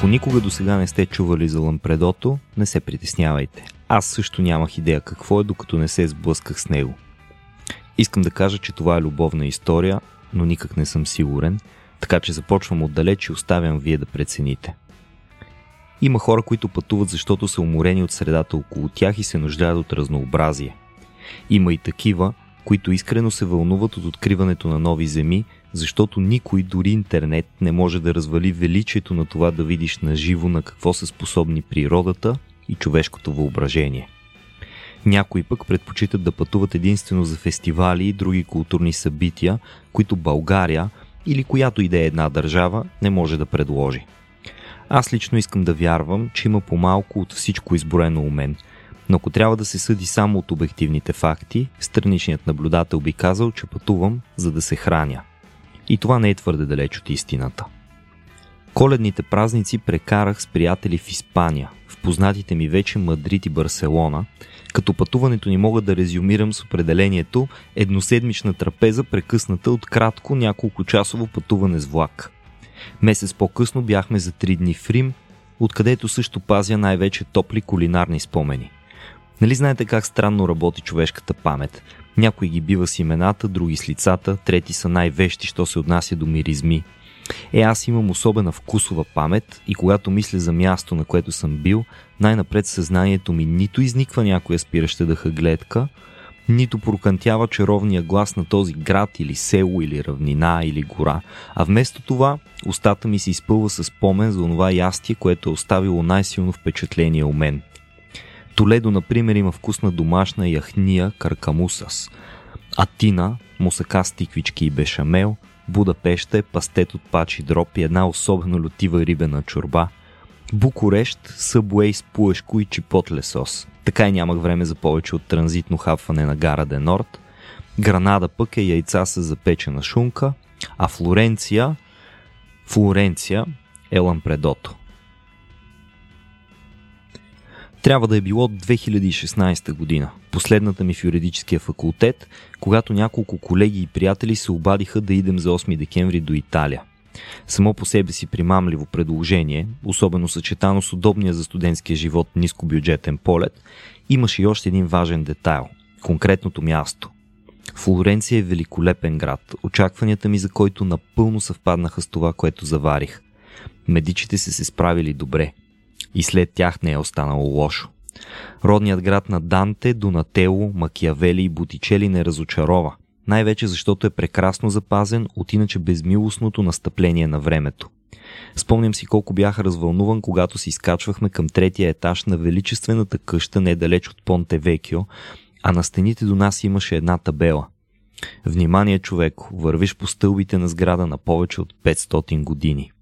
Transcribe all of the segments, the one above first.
Ако никога до сега не сте чували за лампредото, не се притеснявайте. Аз също нямах идея какво е, докато не се сблъсках с него. Искам да кажа, че това е любовна история, но никак не съм сигурен, така че започвам отдалеч и оставям вие да прецените. Има хора, които пътуват, защото са уморени от средата около тях и се нуждаят от разнообразие. Има и такива, които искрено се вълнуват от откриването на нови земи, защото никой, дори интернет, не може да развали величието на това да видиш на живо на какво са способни природата и човешкото въображение. Някои пък предпочитат да пътуват единствено за фестивали и други културни събития, които България или която и да е една държава не може да предложи. Аз лично искам да вярвам, че има по-малко от всичко изброено у мен – но ако трябва да се съди само от обективните факти, страничният наблюдател би казал, че пътувам, за да се храня. И това не е твърде далеч от истината. Коледните празници прекарах с приятели в Испания, в познатите ми вече Мадрид и Барселона, като пътуването ни мога да резюмирам с определението едноседмична трапеза, прекъсната от кратко няколко часово пътуване с влак. Месец по-късно бяхме за три дни в Рим, откъдето също пазя най-вече топли кулинарни спомени – Нали знаете как странно работи човешката памет? Някои ги бива с имената, други с лицата, трети са най-вещи, що се отнася до миризми. Е, аз имам особена вкусова памет и когато мисля за място, на което съм бил, най-напред съзнанието ми нито изниква някоя спираща дъха гледка, нито прокантява чаровния глас на този град или село или равнина или гора, а вместо това устата ми се изпълва с спомен за това ястие, което е оставило най-силно впечатление у мен – Толедо, например, има вкусна домашна яхния каркамусас. Атина, мусака с тиквички и бешамел, Будапеща е пастет от пачи дроп и една особено лютива рибена чорба. Букурещ, събуей с пуешко и чипотле сос. Така и нямах време за повече от транзитно хапване на Гара де Норд. Гранада пък е яйца с запечена шунка, а Флоренция, Флоренция е лампредото. Трябва да е било 2016 година, последната ми в юридическия факултет, когато няколко колеги и приятели се обадиха да идем за 8 декември до Италия. Само по себе си примамливо предложение, особено съчетано с удобния за студентския живот нискобюджетен полет, имаше и още един важен детайл – конкретното място. Флоренция е великолепен град, очакванията ми за който напълно съвпаднаха с това, което заварих. Медичите са се справили добре – и след тях не е останало лошо. Родният град на Данте, Донатело, Макиавели и Бутичели не разочарова, най-вече защото е прекрасно запазен от иначе безмилостното настъпление на времето. Спомням си колко бях развълнуван, когато се изкачвахме към третия етаж на величествената къща недалеч от Понте Векио, а на стените до нас имаше една табела. Внимание, човек, вървиш по стълбите на сграда на повече от 500 години.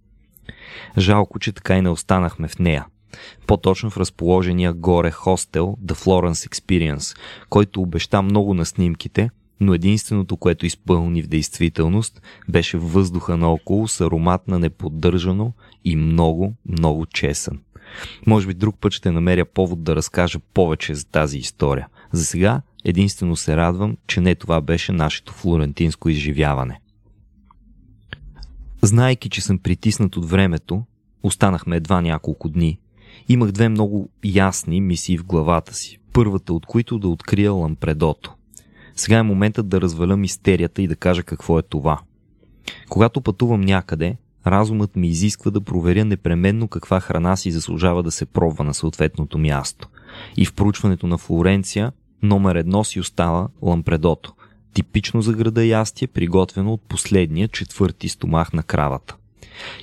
Жалко, че така и не останахме в нея. По-точно в разположения горе хостел The Florence Experience, който обеща много на снимките, но единственото, което изпълни в действителност, беше въздуха наоколо с аромат на неподдържано и много, много чесън. Може би друг път ще намеря повод да разкажа повече за тази история. За сега единствено се радвам, че не това беше нашето флорентинско изживяване. Знайки, че съм притиснат от времето, останахме едва няколко дни. Имах две много ясни мисии в главата си. Първата от които да открия лампредото. Сега е моментът да разваля мистерията и да кажа какво е това. Когато пътувам някъде, разумът ми изисква да проверя непременно каква храна си заслужава да се пробва на съответното място. И в проучването на Флоренция номер едно си остава лампредото типично за града ястие, приготвено от последния четвърти стомах на кравата.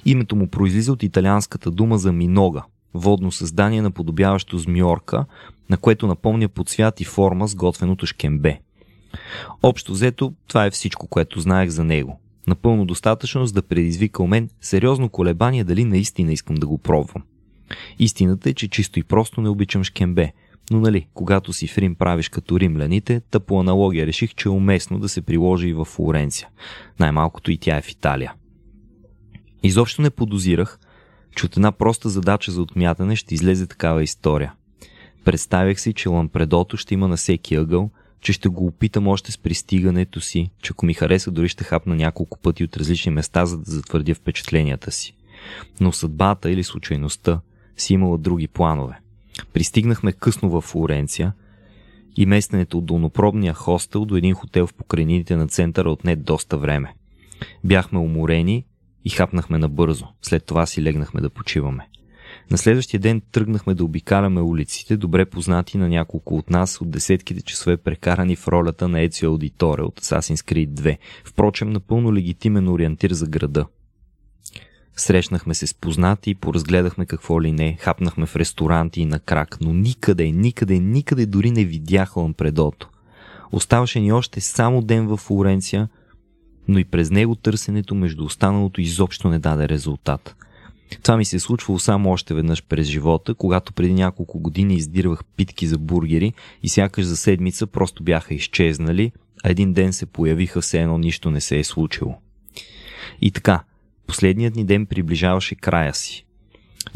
Името му произлиза от италианската дума за минога, водно създание наподобяващо змиорка, на което напомня по цвят и форма сготвеното шкембе. Общо взето, това е всичко, което знаех за него. Напълно достатъчно, за да предизвика у мен сериозно колебание дали наистина искам да го пробвам. Истината е, че чисто и просто не обичам шкембе – но нали, когато си в Рим правиш като римляните, та по аналогия реших, че е уместно да се приложи и в Флоренция. Най-малкото и тя е в Италия. Изобщо не подозирах, че от една проста задача за отмятане ще излезе такава история. Представях си, че лампредото ще има на всеки ъгъл, че ще го опитам още с пристигането си, че ако ми хареса дори ще хапна няколко пъти от различни места, за да затвърдя впечатленията си. Но съдбата или случайността си имала други планове. Пристигнахме късно в Флоренция и местенето от долнопробния хостел до един хотел в покрайнините на центъра отне доста време. Бяхме уморени и хапнахме набързо. След това си легнахме да почиваме. На следващия ден тръгнахме да обикаляме улиците, добре познати на няколко от нас от десетките часове прекарани в ролята на Ецио Аудиторе от Assassin's Creed 2. Впрочем, напълно легитимен ориентир за града. Срещнахме се с познати, поразгледахме какво ли не, хапнахме в ресторанти и на крак, но никъде, никъде, никъде дори не видях Лампредото. Оставаше ни още само ден в Флоренция, но и през него търсенето между останалото изобщо не даде резултат. Това ми се е случвало само още веднъж през живота, когато преди няколко години издирвах питки за бургери и сякаш за седмица просто бяха изчезнали, а един ден се появиха все едно нищо не се е случило. И така, последният ни ден приближаваше края си.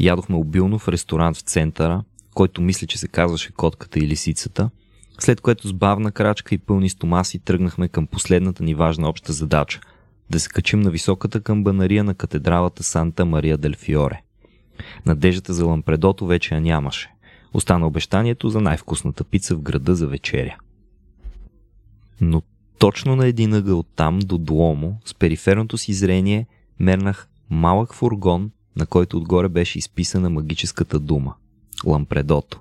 Ядохме обилно в ресторант в центъра, който мисля, че се казваше Котката и Лисицата, след което с бавна крачка и пълни стомаси тръгнахме към последната ни важна обща задача – да се качим на високата камбанария на катедралата Санта Мария Дел Фиоре. Надеждата за лампредото вече я нямаше. Остана обещанието за най-вкусната пица в града за вечеря. Но точно на един ъгъл там до Дуомо, с периферното си зрение, мернах малък фургон, на който отгоре беше изписана магическата дума – Лампредото.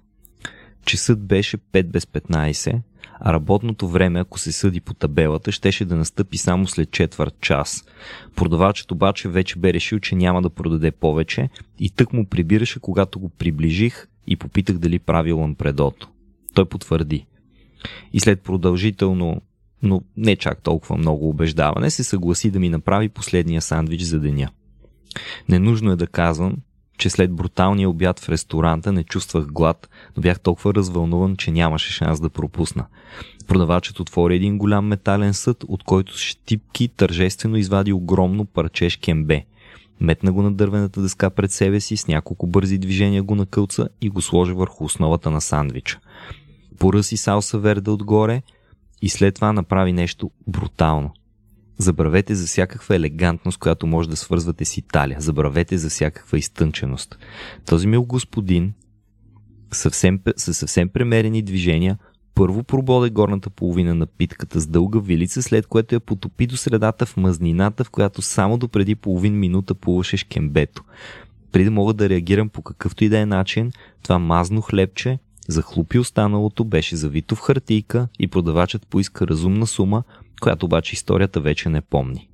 Часът беше 5 без 15, а работното време, ако се съди по табелата, щеше да настъпи само след четвърт час. Продавачът обаче вече бе решил, че няма да продаде повече и тък му прибираше, когато го приближих и попитах дали прави лампредото. Той потвърди. И след продължително, но не чак толкова много убеждаване, се съгласи да ми направи последния сандвич за деня. Ненужно е да казвам, че след бруталния обяд в ресторанта не чувствах глад, но бях толкова развълнуван, че нямаше шанс да пропусна. Продавачът отвори един голям метален съд, от който с щипки тържествено извади огромно парче шкембе. Метна го на дървената дъска пред себе си, с няколко бързи движения го накълца и го сложи върху основата на сандвича. Поръси салса верда отгоре и след това направи нещо брутално. Забравете за всякаква елегантност, която може да свързвате с Италия. Забравете за всякаква изтънченост. Този мил господин съвсем, със съвсем премерени движения първо прободе горната половина на питката с дълга вилица, след което я потопи до средата в мазнината, в която само до преди половин минута плуваше шкембето. Преди да мога да реагирам по какъвто и да е начин, това мазно хлебче захлупи останалото, беше завито в хартийка и продавачът поиска разумна сума, която обаче историята вече не помни.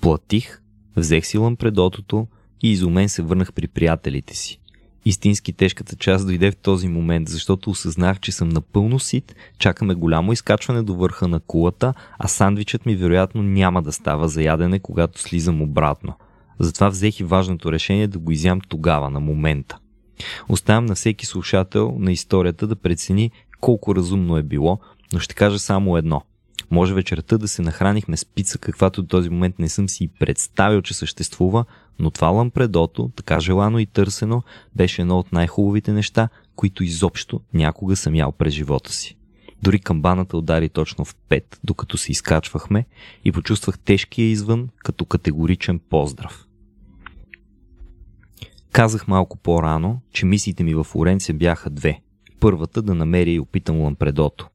Платих, взех си лампредотото и изумен се върнах при приятелите си. Истински тежката част дойде в този момент, защото осъзнах, че съм напълно сит, чакаме голямо изкачване до върха на кулата, а сандвичът ми вероятно няма да става за ядене, когато слизам обратно. Затова взех и важното решение да го изям тогава, на момента. Оставям на всеки слушател на историята да прецени колко разумно е било, но ще кажа само едно. Може вечерта да се нахранихме с пица, каквато до този момент не съм си представил, че съществува, но това лампредото, така желано и търсено, беше едно от най-хубавите неща, които изобщо някога съм ял през живота си. Дори камбаната удари точно в пет, докато се изкачвахме и почувствах тежкия извън като категоричен поздрав. Казах малко по-рано, че мисиите ми в Флоренция бяха две. Първата да намеря и опитам лампредото.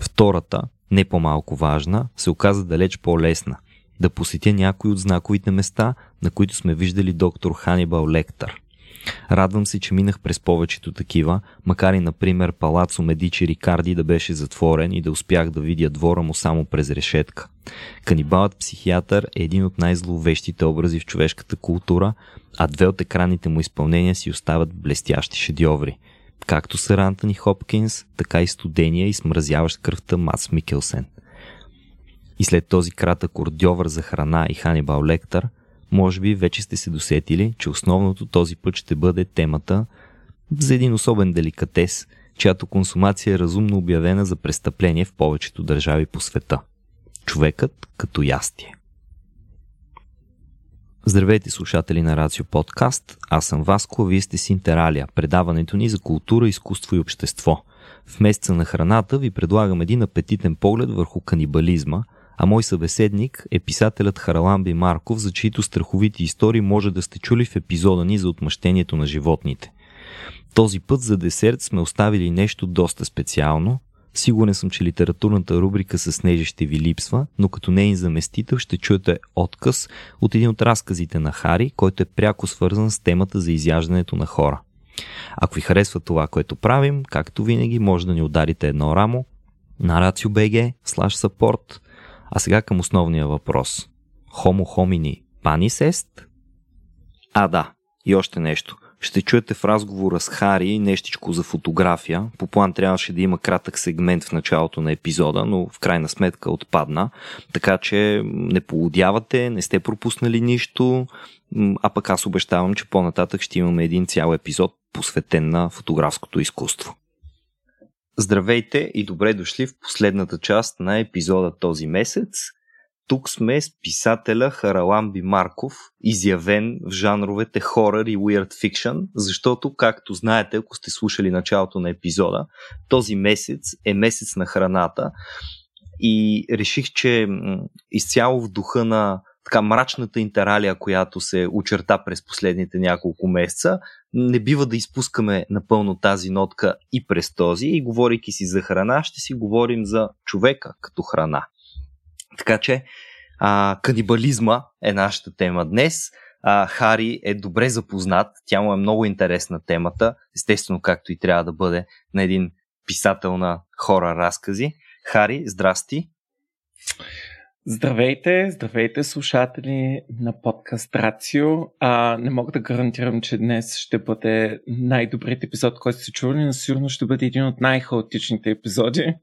Втората не по-малко важна, се оказа далеч по-лесна да посетя някои от знаковите места, на които сме виждали доктор Ханибал Лектър. Радвам се, че минах през повечето такива, макар и, например, Палацо Медичи Рикарди да беше затворен и да успях да видя двора му само през решетка. Канибалът психиатър е един от най-зловещите образи в човешката култура, а две от екранните му изпълнения си остават блестящи шедьоври – както сър Антони Хопкинс, така и студения и смразяващ кръвта Мац Микелсен. И след този кратък ордьовър за храна и Ханибал Лектър, може би вече сте се досетили, че основното този път ще бъде темата за един особен деликатес, чиято консумация е разумно обявена за престъпление в повечето държави по света. Човекът като ястие. Здравейте слушатели на Рацио Подкаст, аз съм Васко, вие сте с Интералия, предаването ни за култура, изкуство и общество. В месеца на храната ви предлагам един апетитен поглед върху канибализма, А мой събеседник е писателят Хараламби Марков, за чието страховити истории може да сте чули в епизода ни за отмъщението на животните. Този път за десерт сме оставили нещо доста специално. Сигурен съм, че литературната рубрика с Снежи ще ви липсва, но като нейн заместител ще чуете отказ от един от разказите на Хари, който е пряко свързан с темата за изяждането на хора. Ако ви харесва това, което правим, както винаги, може да ни ударите едно рамо на RACIO.BG slash support. А сега към основния въпрос. Homo homini panis est? А, да. И още нещо. Ще чуете в разговора с Хари нещичко за фотография. По план трябваше да има кратък сегмент в началото на епизода, но в крайна сметка отпадна. Така че не полудявате, не сте пропуснали нищо, а пък аз обещавам, че по-нататък ще имаме един цял епизод посветен на фотографското изкуство. Здравейте и добре дошли в последната част на епизода този месец. Тук сме с писателя Хараламби Марков, изявен в жанровете хорър и weird fiction, защото, както знаете, ако сте слушали началото на епизода, този месец е месец на храната и реших, че изцяло в духа на така мрачната интералия, която се очерта през последните няколко месеца, не бива да изпускаме напълно тази нотка и през този. И говорейки си за храна, ще си говорим за човека като храна. Така че а, канибализма е нашата тема днес. А, Хари е добре запознат, тя му е много интересна темата, естествено както и трябва да бъде на един писател на хора разкази. Хари, здрасти! Здравейте, здравейте слушатели на подкаст Рацио. А, не мога да гарантирам, че днес ще бъде най-добрият епизод, който сте чували, но сигурно ще бъде един от най-хаотичните епизоди.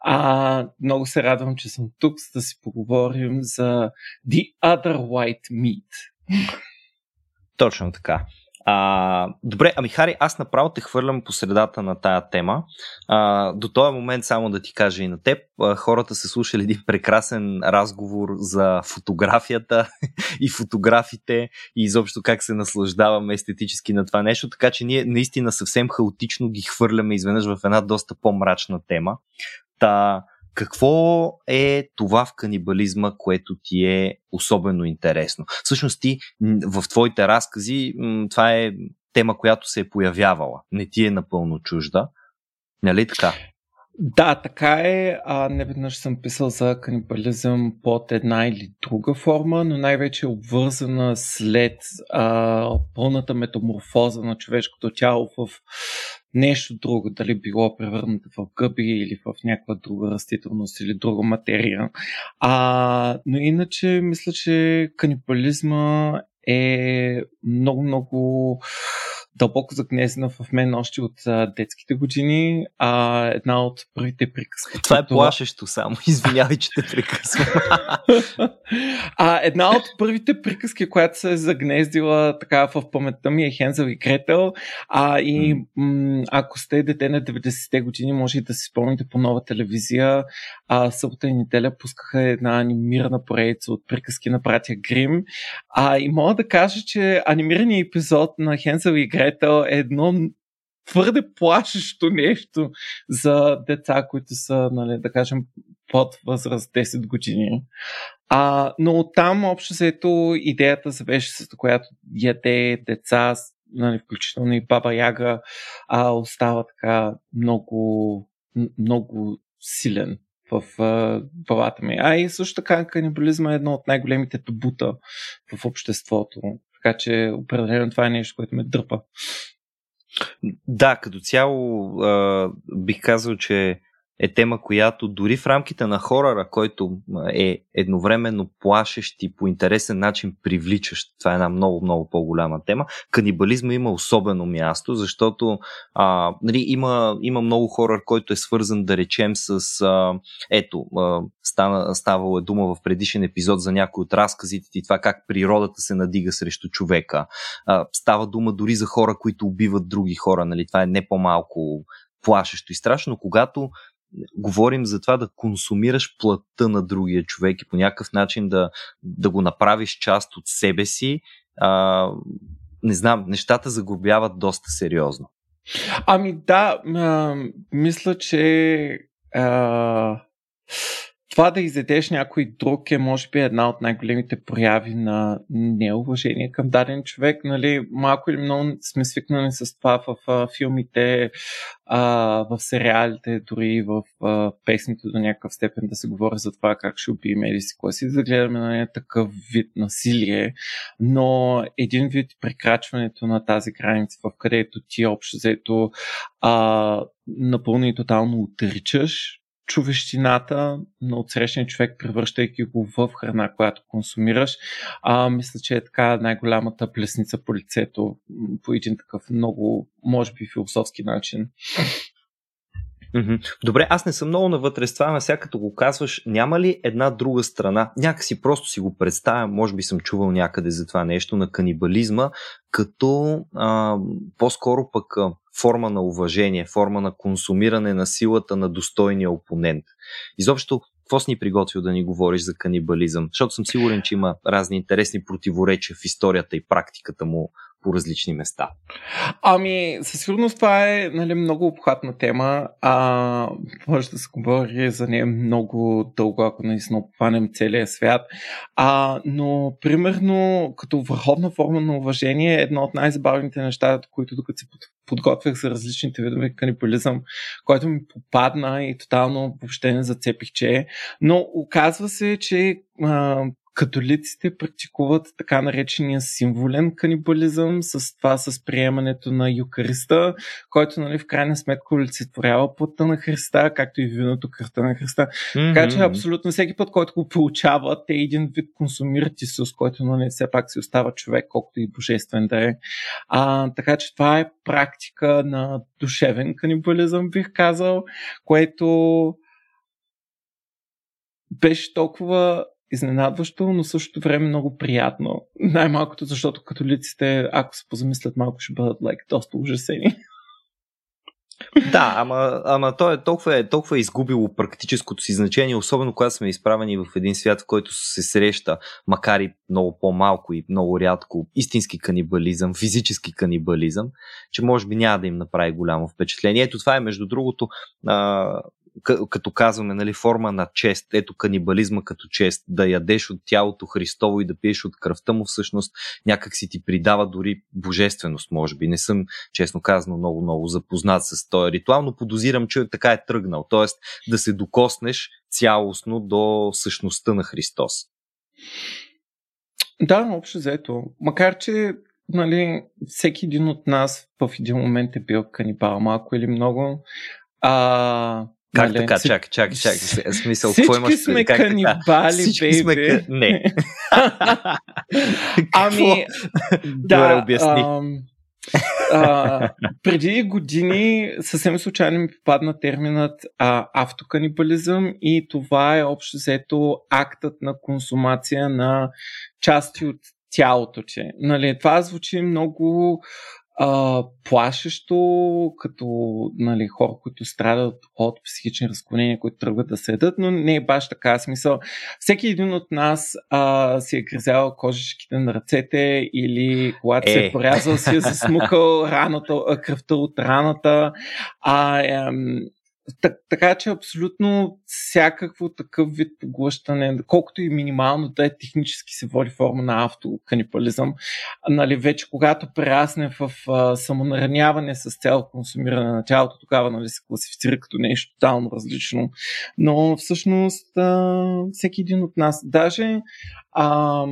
А, много се радвам, че съм тук, за да си поговорим за The Other White Meat. Точно така. А, добре, ами Хари, аз направо те хвърлям по средата на тая тема. А, до този момент само да ти кажа и на теб, хората са слушали един прекрасен разговор за фотографията и фотографите и изобщо как се наслаждаваме естетически на това нещо, така че ние наистина съвсем хаотично ги хвърляме изведнъж в една доста по-мрачна тема. Та, какво е това в канибализма, което ти е особено интересно? Всъщност ти в твоите разкази това е тема, която се е появявала. Не ти е напълно чужда. Нали така? Да, така е. А, не веднъж съм писал за канибализъм под една или друга форма, но най-вече е обвързана след а, пълната метаморфоза на човешкото тяло в нещо друго, дали било превърната в гъби или в някаква друга растителност или друга материя. А, но иначе мисля, че канибализма е много-много дълбоко загнезена в мен още от а, детските години. А, една от първите приказки. Това е плашещо само. Извинявай, че те прекъсвам. а, една от първите приказки, която се е загнездила така в паметта ми е Хензел и Кретел. А, и м- ако сте дете на 90-те години, може и да си спомните по нова телевизия. А, събота и неделя пускаха една анимирана поредица от приказки на братя Грим. А, и мога да кажа, че анимираният епизод на Хензел и Гретел Гретел е едно твърде плашещо нещо за деца, които са, нали, да кажем, под възраст 10 години. А, но там общо се ето идеята за с която яде деца, нали, включително и Баба Яга, а, остава така много, много силен в главата ми. А и също така канибализма е едно от най-големите табута в обществото. Така че определено това е нещо, което ме дърпа. Да, като цяло а, бих казал, че е тема, която дори в рамките на хорора, който е едновременно плашещ и по интересен начин привличащ, това е една много, много по-голяма тема, канибализма има особено място, защото а, нали, има, има много хорор, който е свързан, да речем, с а, ето, а, стана, ставало е дума в предишен епизод за някои от разказите и това как природата се надига срещу човека. А, става дума дори за хора, които убиват други хора, нали, това е не по-малко плашещо и страшно, когато говорим за това да консумираш плътта на другия човек и по някакъв начин да, да го направиш част от себе си, а, не знам, нещата загубяват доста сериозно. Ами да, а, мисля, че а, това да изедеш някой друг е, може би, една от най-големите прояви на неуважение към даден човек. Нали, малко или много сме свикнали с това в а, филмите, а, в сериалите, дори в а, песните до някакъв степен да се говори за това как ще убием или си класи, да гледаме на нея такъв вид насилие, но един вид прекрачването на тази граница, в където ти общо взето а, напълно и тотално отричаш човещината на отсрещния човек, превръщайки го в храна, която консумираш. А, мисля, че е така най-голямата плесница по лицето по един такъв много, може би, философски начин. Добре, аз не съм много навътре с това, но сега като го казваш, няма ли една друга страна? Някакси просто си го представям, може би съм чувал някъде за това нещо на канибализма, като а, по-скоро пък форма на уважение, форма на консумиране на силата на достойния опонент. Изобщо, какво си ни приготвил да ни говориш за канибализъм? Защото съм сигурен, че има разни интересни противоречия в историята и практиката му по различни места. Ами, със сигурност това е нали, много обхватна тема. А, може да се говори за нея много дълго, ако наистина обхванем целия свят. А, но, примерно, като върховна форма на уважение, едно от най-забавните неща, които докато се подготвях за различните видове канибализъм, който ми попадна и тотално въобще не зацепих, че е. Но оказва се, че католиците практикуват така наречения символен канибализъм с това с приемането на Юкариста, който нали, в крайна сметка олицетворява плътта на Христа, както и виното кръвта на Христа. Mm-hmm. Така че абсолютно всеки път, който го получава, те един вид консумират Исус, който нали, все пак си остава човек, колкото и божествен да е. А, така че това е практика на душевен канибализъм, бих казал, което беше толкова изненадващо, но същото време много приятно. Най-малкото, защото католиците, ако се позамислят малко, ще бъдат like, доста ужасени. Да, ама, ама то е толкова, е толкова изгубило практическото си значение, особено когато сме изправени в един свят, в който се среща, макар и много по-малко и много рядко, истински канибализъм, физически канибализъм, че може би няма да им направи голямо впечатление. Ето това е, между другото, а, като казваме, нали, форма на чест, ето канибализма като чест, да ядеш от тялото Христово и да пиеш от кръвта му, всъщност някак си ти придава дори божественост, може би. Не съм, честно казано, много-много запознат с този ритуал, но подозирам, че така е тръгнал. Тоест да се докоснеш цялостно до същността на Христос. Да, общо взето. Макар, че нали, всеки един от нас в един момент е бил канибал, малко или много. А, как нали? така? Чак, чак, чак. Смисъл, Всички имаш? сме как канибали, Всички бейби. Сме... Не. ами, да. Добре, обясни. Ам, а, преди години съвсем случайно ми попадна терминът а, автоканибализъм и това е общо взето актът на консумация на части от тялото че. Нали, това звучи много а, плашещо, като нали, хора, които страдат от психични разклонения, които тръгват да седат, но не е баш така смисъл. Всеки един от нас а, си е грязял кожичките на ръцете или когато е. се е порязал, си е засмукал раната, кръвта от раната. А, ем, так, така че абсолютно всякакво такъв вид поглъщане, колкото и минимално да е технически се води форма на автоканипализъм, нали, вече когато прерасне в а, самонараняване с цел консумиране на тялото, тогава нали, се класифицира като нещо тотално различно. Но всъщност а, всеки един от нас, даже а,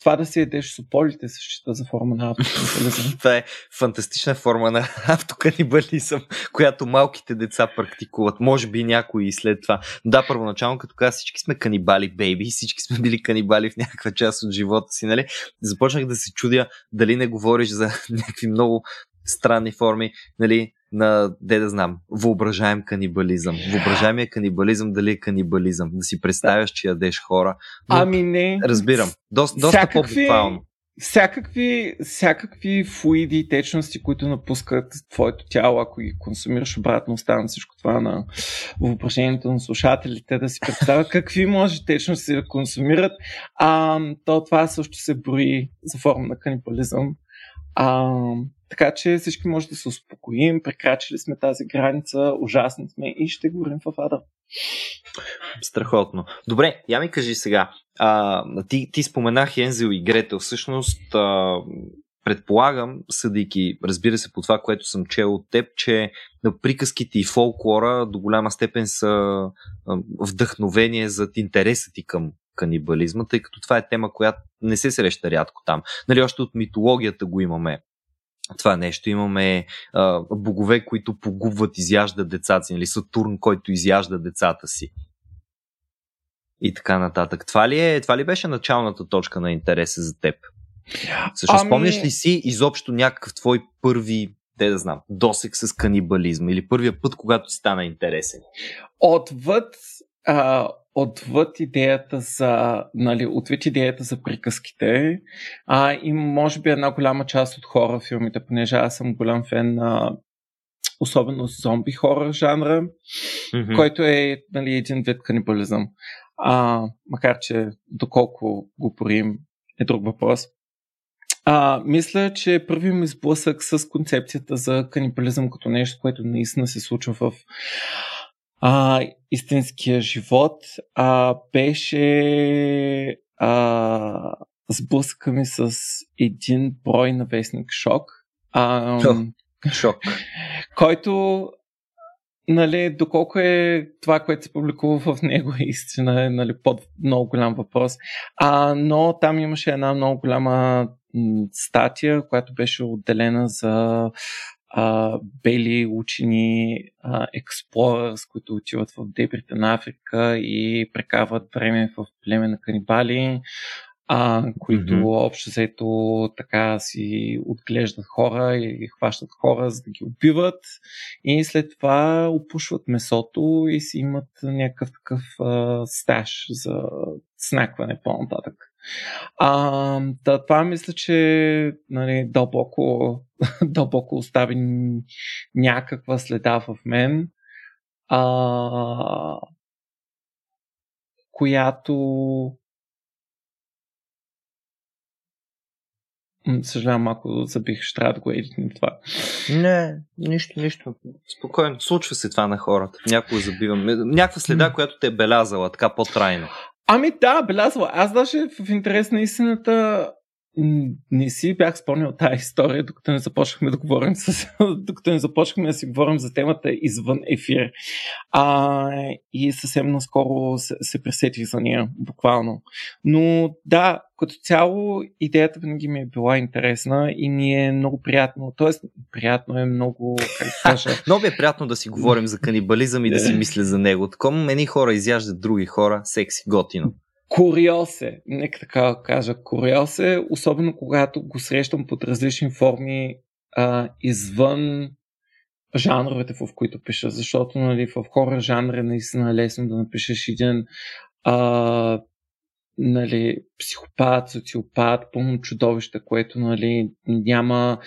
това да си едеш сополите се счита за форма на автоканибализъм. това е фантастична форма на автоканибализъм, която малките деца практикуват. Може би някои и след това. Да, първоначално, като казах, всички сме канибали, бейби, всички сме били канибали в някаква част от живота си, нали? Започнах да се чудя дали не говориш за някакви много странни форми, нали, на, де да знам, въображаем канибализъм. Въображаемия канибализъм дали е канибализъм. Да си представяш, че ядеш хора. Но, ами не. Разбирам. Доста, доста всякакви, по-буквално. Всякакви, всякакви флуиди и течности, които напускат твоето тяло, ако ги консумираш обратно, остана всичко това на въображението на слушателите, да си представят какви може течности да консумират. А, то това също се брои за форма на канибализъм. А, така че всички може да се успокоим, прекрачили сме тази граница, ужасни сме и ще горим в ада. Страхотно. Добре, я ми кажи сега. А, ти, ти споменах Ензел и Гретел. Всъщност, а, предполагам, съдейки, разбира се, по това, което съм чел от теб, че на приказките и фолклора до голяма степен са вдъхновение за интереса ти към канибализма, тъй като това е тема, която не се среща рядко там. Нали, още от митологията го имаме това нещо. Имаме а, богове, които погубват, изяждат децата си. Нали? Сатурн, който изяжда децата си. И така нататък. Това ли, е, това ли беше началната точка на интереса за теб? Също ами... спомняш ли си изобщо някакъв твой първи, те да знам, досек с канибализма или първия път, когато си стана интересен? Отвъд, а, отвъд идеята за, нали, отвъд идеята за приказките а, и може би една голяма част от хора филмите, понеже аз съм голям фен на особено зомби хора жанра, mm-hmm. който е нали, един вид канибализъм. А, макар, че доколко го порим е друг въпрос. А, мисля, че първи ми сблъсък с концепцията за канибализъм като нещо, което наистина се случва в а, истинския живот, а, беше а, сблъска ми с един брой на вестник Шок. А, Шок. Който нали, доколко е това, което се публикува в него е истина, е нали, под много голям въпрос. А, но там имаше една много голяма статия, която беше отделена за а, бели учени експлорърс, които отиват в дебрите на Африка и прекарват време в племе на канибали, а, които mm-hmm. общо взето така си отглеждат хора и хващат хора, за да ги убиват и след това опушват месото и си имат някакъв такъв а, стаж за снакване по-нататък. А, да, това мисля, че нали, дълбоко, дълбоко остави някаква следа в мен, а, която Съжалявам, малко забих, ще трябва да го едитнем това. Не, нищо, нищо. Спокойно, случва се това на хората. Някой забивам. Някаква следа, която те е белязала, така по-трайно. Ами да, белязва. Аз даже в интерес на истината не си бях спомнял тази история, докато не започнахме да говорим с, докато не започнахме да си говорим за темата извън ефир. А, и съвсем наскоро се, се пресетих за нея, буквално. Но да, като цяло идеята винаги ми е била интересна и ми е много приятно. Тоест, приятно е много, как кажа... много е приятно да си говорим за канибализъм и да си мисля за него. Такова едни хора изяждат други хора, секси, готино. Куриоз е, нека така кажа, куриоз е, особено когато го срещам под различни форми а, извън жанровете, в които пиша, защото нали, в хора наистина е лесно да напишеш един а, нали, психопат, социопат, пълно чудовище, което нали, няма,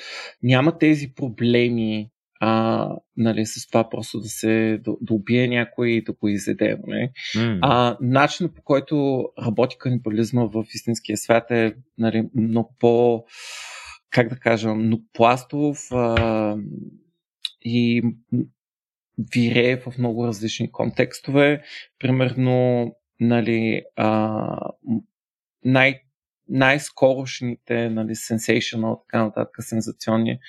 няма тези проблеми а, нали, с това просто да се да, да убие някой и да го изеде. Нали. Mm. А, начинът по който работи канибализма в истинския свят е нали, много по как да кажа, многопластов а, и вирее в много различни контекстове. Примерно, нали, а, най- най-скорошните, нали, sensational, така нататък, сензационни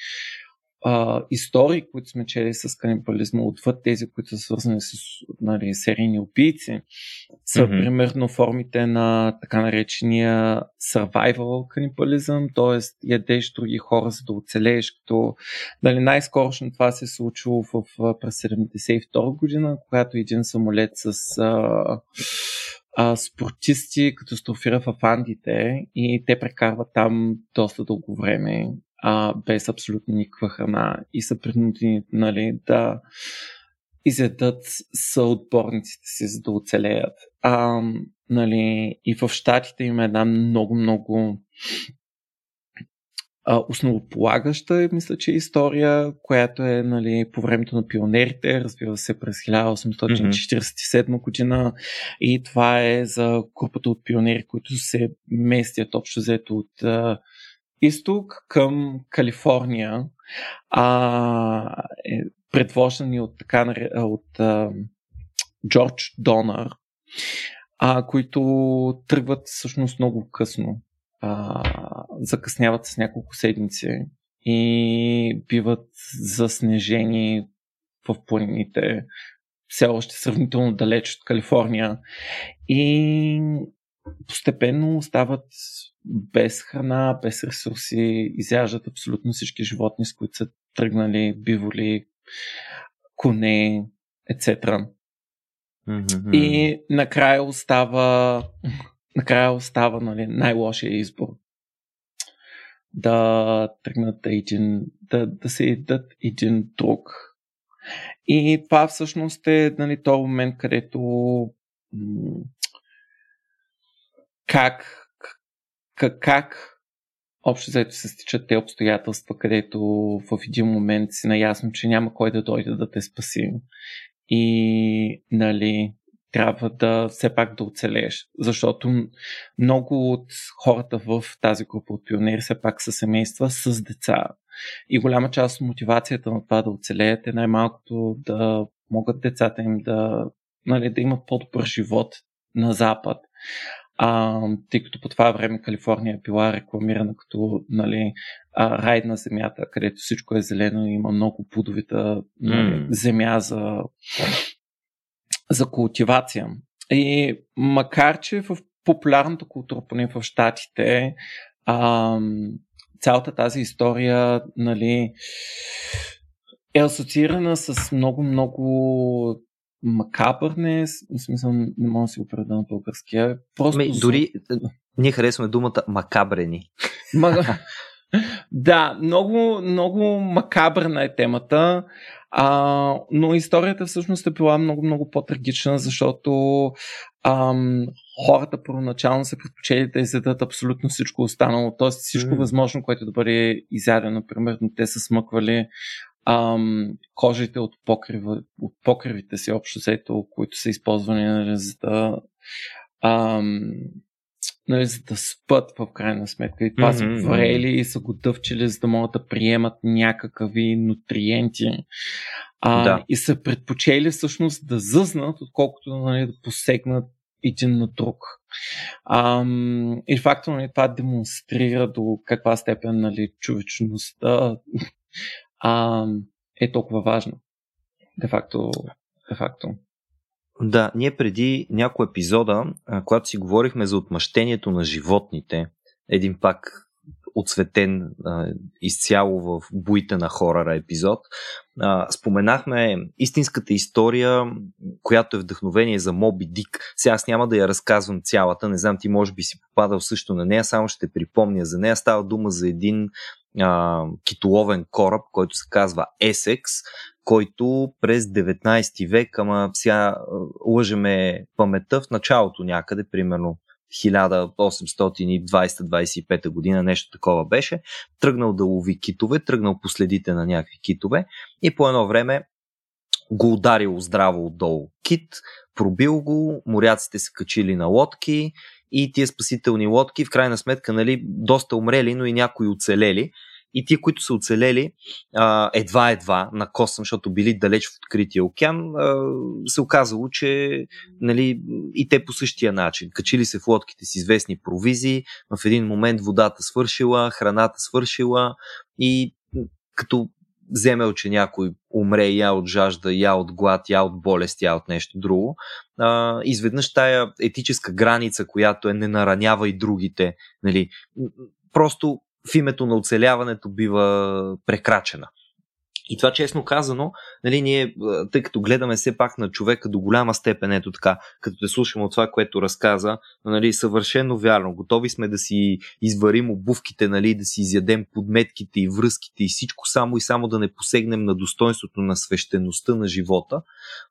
а, истории, които сме чели с канибализма, отвъд тези, които са свързани с нали, серийни убийци, са mm-hmm. примерно формите на така наречения survival канибализъм, т.е. ядеш други хора, за да оцелееш, като нали, най-скорошно това се е случило в, през 72 година, когато един самолет с а, а, спортисти катастрофира в Андите и те прекарват там доста дълго време а, без абсолютно никаква храна и са принудени нали, да изядат съотборниците си, за да оцелеят. А, нали, и в Штатите има една много-много основополагаща, мисля, че история, която е нали, по времето на пионерите, разбира се през 1847 година и това е за групата от пионери, които се местят общо взето от изток към Калифорния а, е предложени от, така, от а, Джордж Донър, а, които тръгват всъщност много късно. А, закъсняват с няколко седмици и биват заснежени в планините, все още сравнително далеч от Калифорния. И постепенно остават без храна, без ресурси, изяждат абсолютно всички животни, с които са тръгнали, биволи, коне, etc. Mm-hmm. И накрая остава накрая остава нали, най-лошия избор. Да тръгнат един, да, да се идат един друг. И това всъщност е нали, този момент, където как, как, как общо заето се стичат те обстоятелства, където в един момент си наясно, че няма кой да дойде да те спаси. И, нали, трябва да все пак да оцелееш. Защото много от хората в тази група от пионери все пак са семейства с деца. И голяма част от мотивацията на това да оцелеят е най-малкото да могат децата им да, нали, да имат по-добър живот на Запад. А, тъй като по това време Калифорния е била рекламирана като нали, а, рай на земята, където всичко е зелено и има много плодовита нали, mm. земя за, за култивация. И макар, че в популярната култура, поне в Штатите, а, цялата тази история нали, е асоциирана с много-много макабърне, в смисъл не мога да си го преда на българския. Просто... Ме, дори ние харесваме думата макабрени. да, много, много макабърна е темата, а, но историята всъщност е била много, много по-трагична, защото ам, хората първоначално са предпочели да изядат абсолютно всичко останало, т.е. всичко mm. възможно, което да бъде изядено. Примерно те са смъквали ам, кожите от, покрива, от покривите си, общо взето, които са използвани нали, за да ам, нали, за да спът в крайна сметка. И това mm-hmm. са врели и са го дъвчили, за да могат да приемат някакви нутриенти. А, да. И са предпочели всъщност да зъзнат, отколкото нали, да посегнат един на друг. Ам, и факто нали, това демонстрира до каква степен нали, човечността а, е толкова важно. Де факто, де факто. Да, ние преди няколко епизода, когато си говорихме за отмъщението на животните, един пак отсветен а, изцяло в боите на хорара епизод, а, споменахме истинската история, която е вдъхновение за Моби Дик. Сега аз няма да я разказвам цялата, не знам, ти може би си попадал също на нея, само ще припомня за нея. Става дума за един а, китоловен кораб, който се казва Есекс, който през 19 век, ама сега лъжеме паметта в началото някъде, примерно 1820-25 година, нещо такова беше, тръгнал да лови китове, тръгнал по следите на някакви китове и по едно време го ударил здраво отдолу кит, пробил го, моряците се качили на лодки и тия спасителни лодки, в крайна сметка, нали, доста умрели, но и някои оцелели. И тия, които са оцелели, едва-едва на косъм, защото били далеч в открития океан, се оказало, че нали, и те по същия начин. Качили се в лодките с известни провизии, в един момент водата свършила, храната свършила и като вземел, че някой умре я от жажда, я от глад, я от болест, я от нещо друго, а, изведнъж тая етическа граница, която е не наранява и другите, нали, просто в името на оцеляването бива прекрачена. И това честно казано, нали, ние, тъй като гледаме все пак на човека до голяма степен, ето така, като те слушаме от това, което разказа, нали, съвършено вярно. Готови сме да си изварим обувките, нали, да си изядем подметките и връзките и всичко само и само да не посегнем на достоинството на свещеността на живота.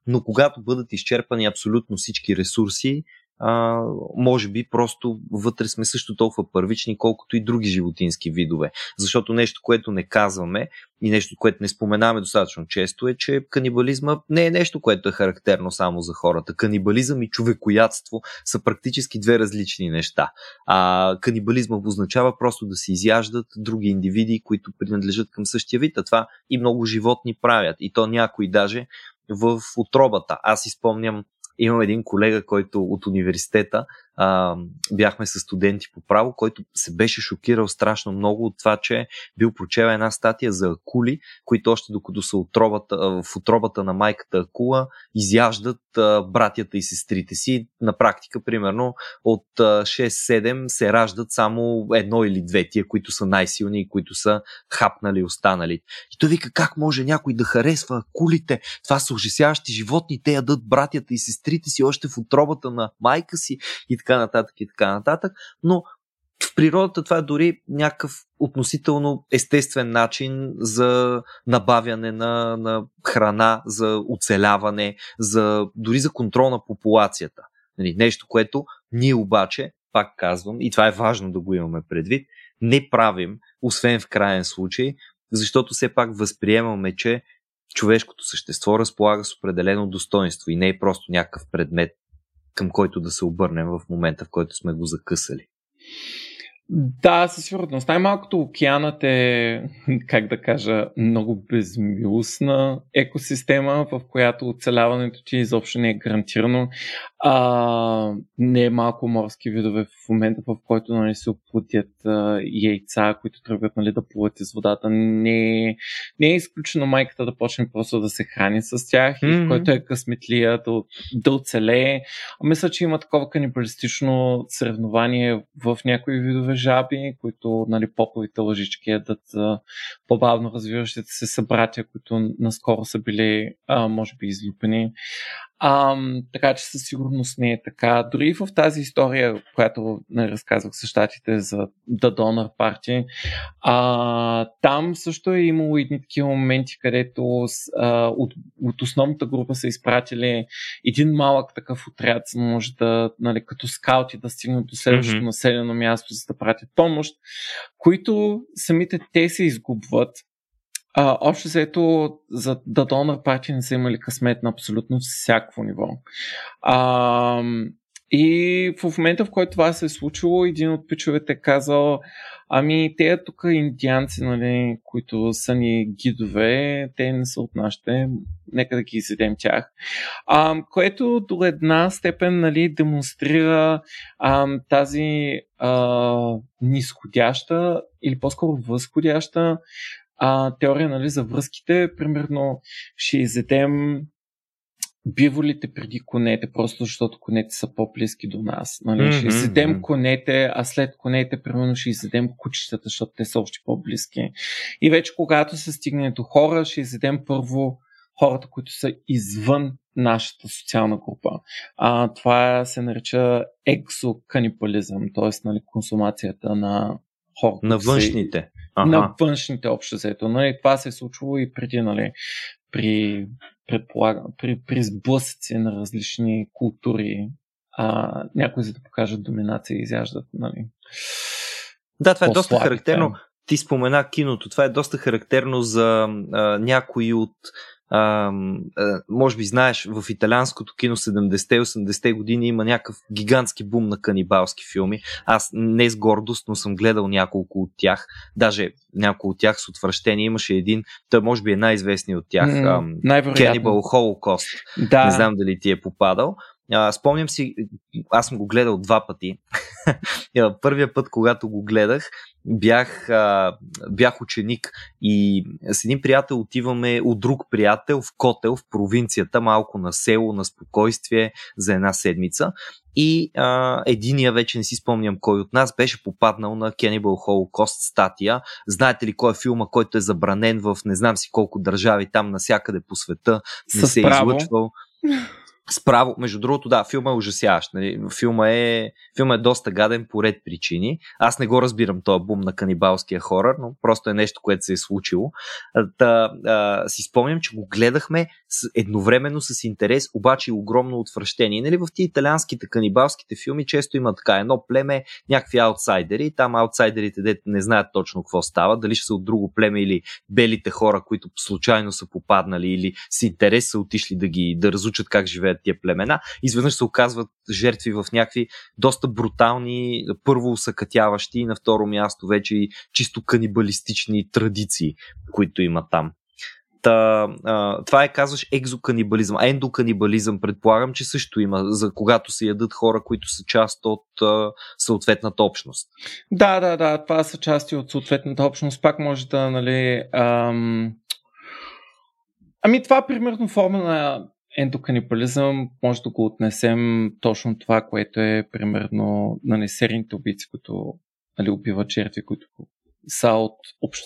Но когато бъдат изчерпани абсолютно всички ресурси, а, може би просто вътре сме също толкова първични, колкото и други животински видове. Защото нещо, което не казваме и нещо, което не споменаваме достатъчно често е, че канибализма не е нещо, което е характерно само за хората. Канибализъм и човекоядство са практически две различни неща. А канибализма означава просто да се изяждат други индивиди, които принадлежат към същия вид, а това и много животни правят. И то някои даже в отробата. Аз изпомням имам един колега, който от университета а, бяхме с студенти по право, който се беше шокирал страшно много от това, че бил прочел една статия за акули, които още докато са отробата, в отробата на майката акула изяждат а, братята и сестрите си. На практика, примерно, от 6-7 се раждат само едно или две, тия, които са най-силни и които са хапнали останали. И той вика, как може някой да харесва акулите? Това са ужасяващи животни, те ядат братята и сестрите си още в отробата на майка си и така нататък и така нататък, но в природата това е дори някакъв относително естествен начин за набавяне на, на храна, за оцеляване, за, дори за контрол на популацията. Нали, нещо, което ние обаче, пак казвам, и това е важно да го имаме предвид, не правим, освен в крайен случай, защото все пак възприемаме, че човешкото същество разполага с определено достоинство и не е просто някакъв предмет към който да се обърнем в момента, в който сме го закъсали. Да, със сигурност. Най-малкото океанът е, как да кажа, много безмилостна екосистема, в която оцеляването ти изобщо не е гарантирано. А, не е малко морски видове в момента, в който нали, се оплутят а, яйца, които тръгват нали, да плуват из водата. Не, не е изключено майката да почне просто да се храни с тях mm-hmm. и който е късметлия да, да оцелее. А мисля, че има такова канибалистично съревнование в някои видове жаби, които нали, поповите лъжички ядат по-бавно развиващите се събратя, които наскоро са били, а, може би, излюпени. А, така че със сигурност не е така. Дори в тази история, която не разказвах с щатите за The Donor Party, а, там също е имало едни такива моменти, където а, от, от основната група са изпратили един малък такъв отряд, за може да, нали, като скаути да стигнат до следващото mm-hmm. населено място, за да пратят помощ, които самите те се изгубват а, общо заето за да Donor Party не са имали късмет на абсолютно всяко ниво. А, и в момента, в който това се е случило, един от пичовете е казал, ами те тук индианци, нали, които са ни гидове, те не са от нашите, нека да ги изедем тях. А, което до една степен нали, демонстрира а, тази а, нисходяща или по-скоро възходяща а, теория нали, за връзките. Примерно ще изедем биволите преди конете, просто защото конете са по-близки до нас. Нали? Mm-hmm. Ще изедем конете, а след конете, примерно, ще изедем кучетата, защото те са още по-близки. И вече когато се стигне до хора, ще изедем първо хората, които са извън нашата социална група. А, това се нарича ексоканипализъм, т.е. Нали, консумацията на хората. На външните. Ага. На външните общо взето. Нали? Това се е случвало и преди, нали, при, предполагам, при, при сблъсъци на различни култури. А, някои за да покажат доминация изяждат. Нали. Да, това е доста характерно. Ти спомена киното. Това е доста характерно за а, някои от а, а, може би знаеш, в италианското кино 70-те 80-те години има някакъв гигантски бум на канибалски филми. Аз не с гордост, но съм гледал няколко от тях. Даже няколко от тях с отвращение. Имаше един, той може би е най-известният от тях. Mm, Cannibal Holocaust. Да. Не знам дали ти е попадал. А, спомням си, аз съм го гледал два пъти. Първия път, когато го гледах, бях, а, бях ученик и с един приятел отиваме от друг приятел в Котел, в провинцията, малко на село, на спокойствие за една седмица. И а, единия, вече не си спомням кой от нас, беше попаднал на Cannibal Holocaust статия. Знаете ли кой е филма, който е забранен в не знам си колко държави там насякъде по света, не се е излъчвал. Справо, между другото, да, филма е ужасяващ. Нали? Филма, е, филма е доста гаден по ред причини. Аз не го разбирам този бум на канибалския хорър, но просто е нещо, което се е случило. Та, а, си спомням, че го гледахме едновременно с интерес, обаче и огромно отвращение. Нали, в тези италианските канибалските филми често има така едно племе, някакви аутсайдери, там аутсайдерите де не знаят точно какво става, дали ще са от друго племе или белите хора, които случайно са попаднали или с интерес са отишли да ги да разучат как живеят тия племена, изведнъж се оказват жертви в някакви доста брутални, първо усъкътяващи и на второ място вече и чисто канибалистични традиции, които има там. Та, а, това е, казваш, екзоканибализъм. Ендоканибализъм, предполагам, че също има, за когато се ядат хора, които са част от а, съответната общност. Да, да, да, това са части от съответната общност. Пак може да, нали... Ам... Ами това, примерно, форма на ендоканибализъм, може да го отнесем точно това, което е, примерно, нали, серийните убийци, които нали, убиват жертви, които са от общ,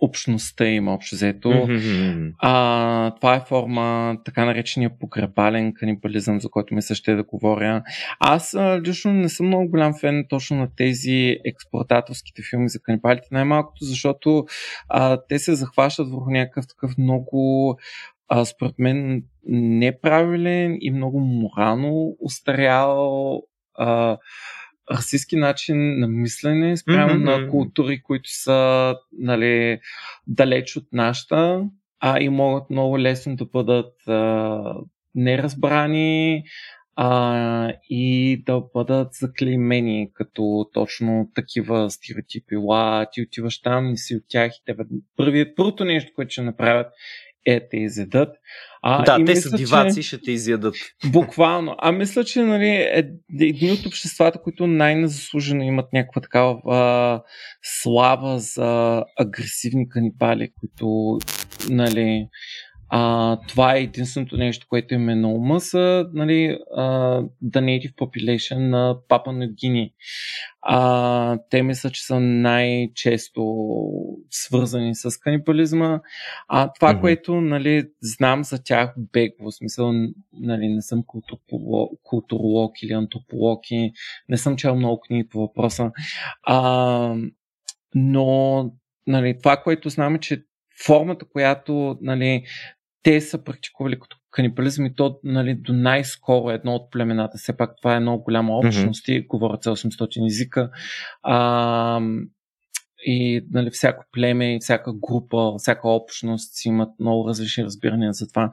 общността им, общо взето. Mm-hmm. А, това е форма, така наречения погребален канибализъм, за който ми се ще да говоря. Аз а, лично не съм много голям фен точно на тези експлуататорските филми за канибалите, най-малкото, защото а, те се захващат върху някакъв такъв много а, според мен неправилен и много морално устарял а, расистски начин на мислене спрямо mm-hmm. на култури, които са нали, далеч от нашата, а и могат много лесно да бъдат а, неразбрани а, и да бъдат заклеймени като точно такива стереотипи. Ла, ти отиваш там, не си от тях и тебе. Първият, първото нещо, което ще направят е те изедат. А, да, те мисля, са диваци, че... ще те изядат. Буквално. А мисля, че нали, е, едни от обществата, които най-незаслужено имат някаква такава а, слава за агресивни канибали, които нали, а, това е единственото нещо, което им е на ума са нали, а, The Native Population на Папа на Гини. А, те мисля, че са най-често свързани с канибализма. А това, mm-hmm. което нали, знам за тях бегло, в смисъл нали, не съм културолог или антрополог и не съм чел много книги по въпроса. А, но нали, това, което знам е, че формата, която нали, те са практикували като канибализъм и то нали, до най-скоро едно от племената. Все пак това е много голяма общност mm-hmm. и говорят за 800 езика. А, и нали, всяко племе, всяка група, всяка общност си имат много различни разбирания за това.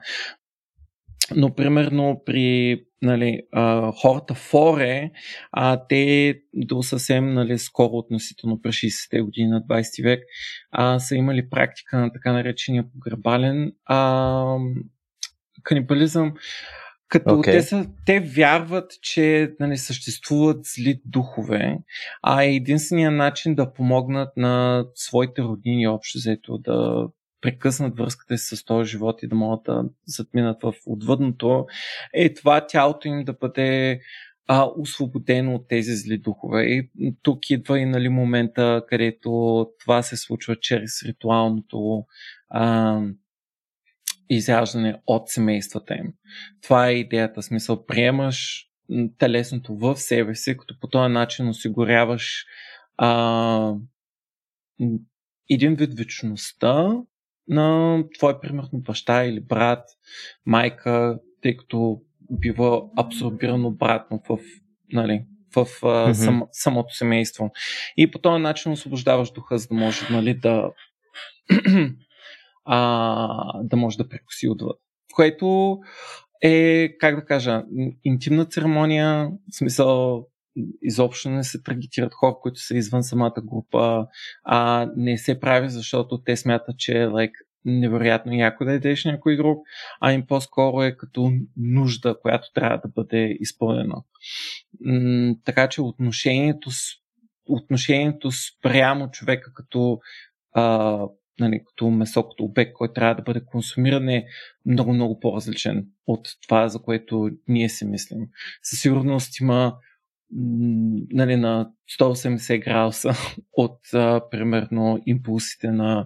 Но, примерно, при нали, а, хората Форе, а, те до съвсем нали, скоро, относително през 60-те години на 20 век, а, са имали практика на така наречения погребален а, канибализъм, като okay. те, са, те вярват, че нали, съществуват зли духове, а единственият начин да помогнат на своите роднини общо взето да прекъснат връзката си с този живот и да могат да затминат в отвъдното, е това тялото им да бъде а, освободено от тези зли духове. И тук идва и нали, момента, където това се случва чрез ритуалното а, изяждане от семействата им. Това е идеята. Смисъл, приемаш телесното в себе си, като по този начин осигуряваш а, един вид вечността на твой, примерно, баща или брат, майка, тъй като бива абсорбиран обратно в, нали, в mm-hmm. сам, самото семейство. И по този начин освобождаваш духа, за да може нали, да, а, да може да прекуси отвъд. Което е, как да кажа, интимна церемония, в смисъл изобщо не се таргетират хора, които са извън самата група, а не се прави, защото те смятат, че е like, невероятно яко да ядеш някой друг, а им по-скоро е като нужда, която трябва да бъде изпълнена. Така че отношението, отношението спрямо човека като, а, нали, като месо, като обект, който трябва да бъде консумиран е много-много по-различен от това, за което ние си мислим. Със сигурност има нали, на 180 градуса от а, примерно импулсите на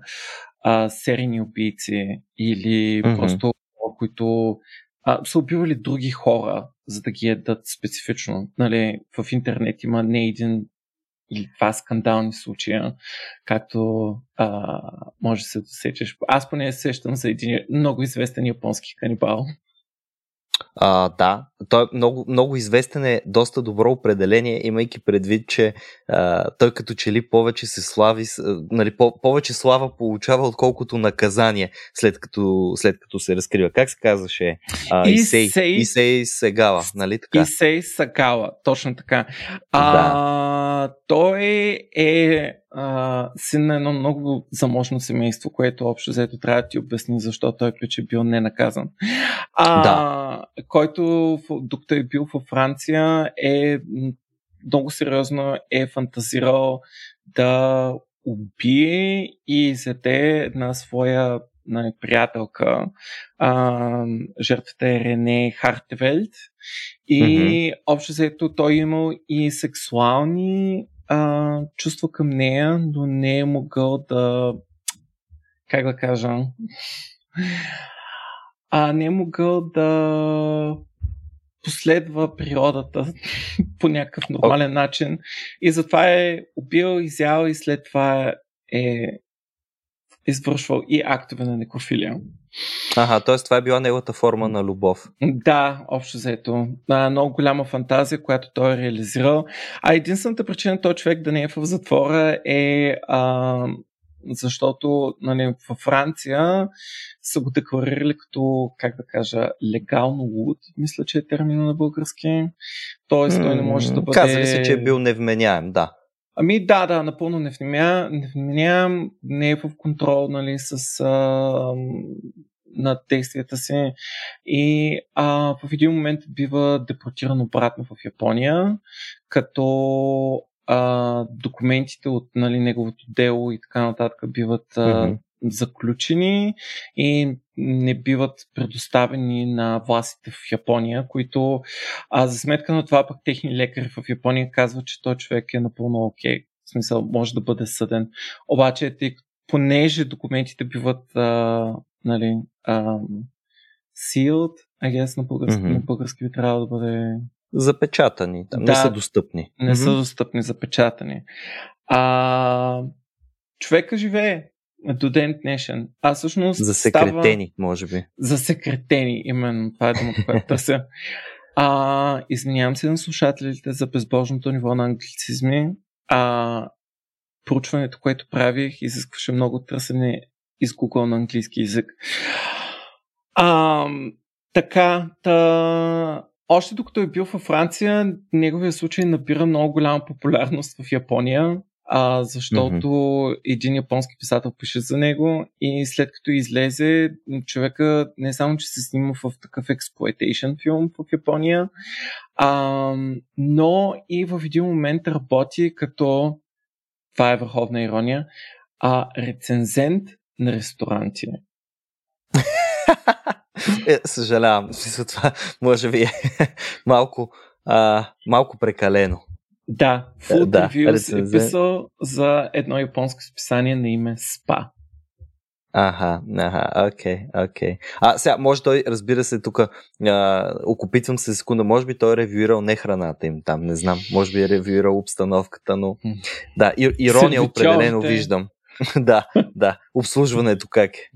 а, серийни убийци или mm-hmm. просто които а, са убивали други хора, за да ги ядат специфично. Нали, в интернет има не един или два скандални случая, както а, може да се досечеш. Аз поне се сещам за един много известен японски канибал. А, да, той е много, много известен е доста добро определение, имайки предвид, че а, той като че ли повече се слави, нали, по, повече слава получава, отколкото наказание, след като, след като се разкрива. Как се казваше? А, Исей, Исей, Исей Сегала, нали така? Исей Сагала, точно така. А, да. Той е а, син на едно много заможно семейство, което общо взето трябва да ти обясни защо той е бил ненаказан. А, да. Който, докато е бил във Франция, е много сериозно е фантазирал да убие и заде една своя нали, приятелка. А, жертвата е Рене Хартевелт. И mm-hmm. общо взето той е имал и сексуални а, чувства към нея, но не е могъл да. Как да кажа? А не е могъл да последва природата по някакъв нормален начин. И затова е убил, изял и след това е извършвал и актове на некрофилия. Ага, т.е. това е била неговата форма на любов. Да, общо заето. Много голяма фантазия, която той е реализирал. А единствената причина този човек да не е в затвора е а, защото нали, във Франция са го декларирали като, как да кажа, легално луд, мисля, че е термина на български. Тоест, той не може да бъде... Казали се, че е бил невменяем, да. Ами да, да, напълно не вменявам, не е в контрол, нали, с а, на действията си и а, в един момент бива депортиран обратно в Япония, като а, документите от нали, неговото дело и така нататък биват а. Заключени и не биват предоставени на властите в Япония, които а, за сметка на това пък техни лекари в Япония казват, че той човек е напълно окей. Okay. В смисъл, може да бъде съден. Обаче, тъй понеже документите биват а, нали, а, sealed, I guess, на български, mm-hmm. на български би трябва да бъде Запечатани, там да, не са достъпни. Не mm-hmm. са достъпни, запечатани. А, човека живее до ден днешен. А всъщност. Засекретени, става... може би. Засекретени, именно. Това е думата, която търся. А, извинявам се на слушателите за безбожното ниво на англицизми. А, проучването, което правих, изискваше много търсене из Google на английски язик. А, така, та, още докато е бил във Франция, неговия случай набира много голяма популярност в Япония, а, защото mm-hmm. един японски писател пише за него и след като излезе, човека не само, че се снима в такъв експлуатейшн филм в Япония, а, но и в един момент работи като, това е върховна ирония, а, рецензент на ресторанти. Е, съжалявам, това може би е малко, а, малко прекалено. Да, Full да, Reviews е писал за едно японско списание на име СПА. Аха, аха, окей, okay, окей. Okay. А, сега, може той, разбира се, тук, окупитвам се секунда, може би той е ревюирал не храната им там, не знам, може би е ревюирал обстановката, но да, ирония определено виждам. да, да, обслужването как е.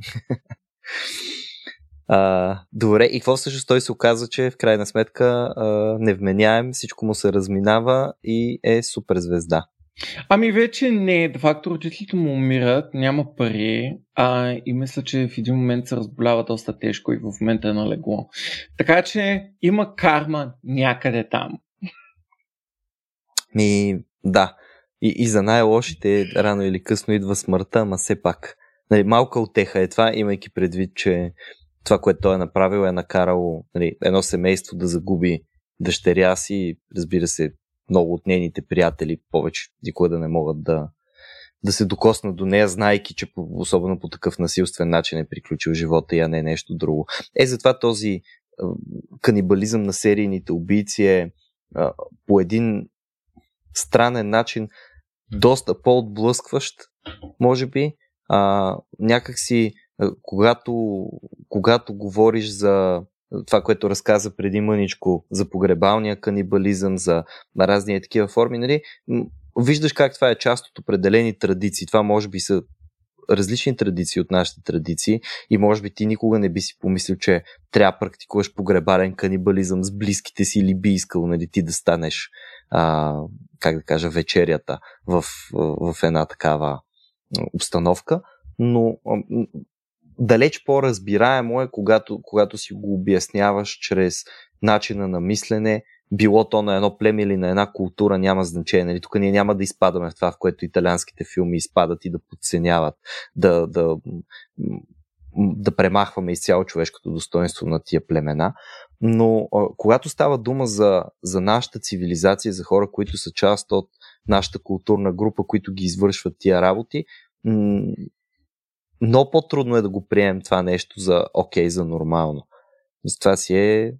А, добре, и какво всъщност той се оказа, че в крайна сметка а, невменяем, всичко му се разминава и е супер звезда. Ами вече не, де факто родителите му умират, няма пари а, и мисля, че в един момент се разболява доста тежко и в момента е налегло. Така че има карма някъде там. Ми, да. И, и за най-лошите рано или късно идва смъртта, ама все пак. Нали, малка отеха е това, имайки предвид, че това, което той е направил, е накарало нали, едно семейство да загуби дъщеря си, разбира се, много от нейните приятели повече никога да не могат да, да се докоснат до нея, знайки, че по, особено по такъв насилствен начин е приключил живота и а не нещо друго. Е, затова този канибализъм на серийните убийци е а, по един странен начин доста по-отблъскващ, може би. А, някакси е, когато, когато говориш за това, което разказа преди мъничко, за погребалния канибализъм, за разни такива форми, нали, виждаш как това е част от определени традиции. Това може би са различни традиции от нашите традиции и може би ти никога не би си помислил, че трябва да практикуваш погребален канибализъм с близките си или би искал нали, ти да станеш а, как да кажа, вечерята в, в една такава обстановка, но далеч по-разбираемо е, когато, когато си го обясняваш чрез начина на мислене, било то на едно племе или на една култура, няма значение. Нали? Тук ние няма да изпадаме в това, в което италианските филми изпадат и да подценяват, да, да, да премахваме изцяло човешкото достоинство на тия племена. Но когато става дума за, за нашата цивилизация, за хора, които са част от нашата културна група, които ги извършват тия работи, много по-трудно е да го приемем това нещо за окей, okay, за нормално. И това си е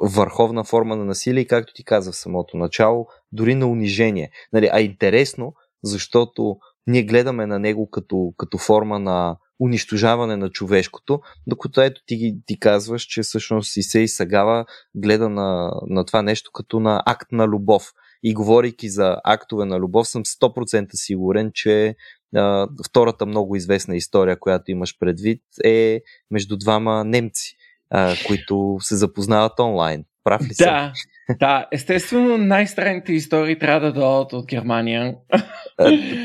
върховна форма на насилие и както ти каза в самото начало, дори на унижение. Нали, а интересно, защото ние гледаме на него като, като форма на унищожаване на човешкото, докато ето ти, ти казваш, че всъщност Исей Сагава гледа на, на това нещо като на акт на любов. И говорейки за актове на любов, съм 100% сигурен, че а, втората много известна история, която имаш предвид, е между двама немци, а, които се запознават онлайн. Прав ли си? Да, да. Естествено, най-странните истории трябва да дойдат от Германия.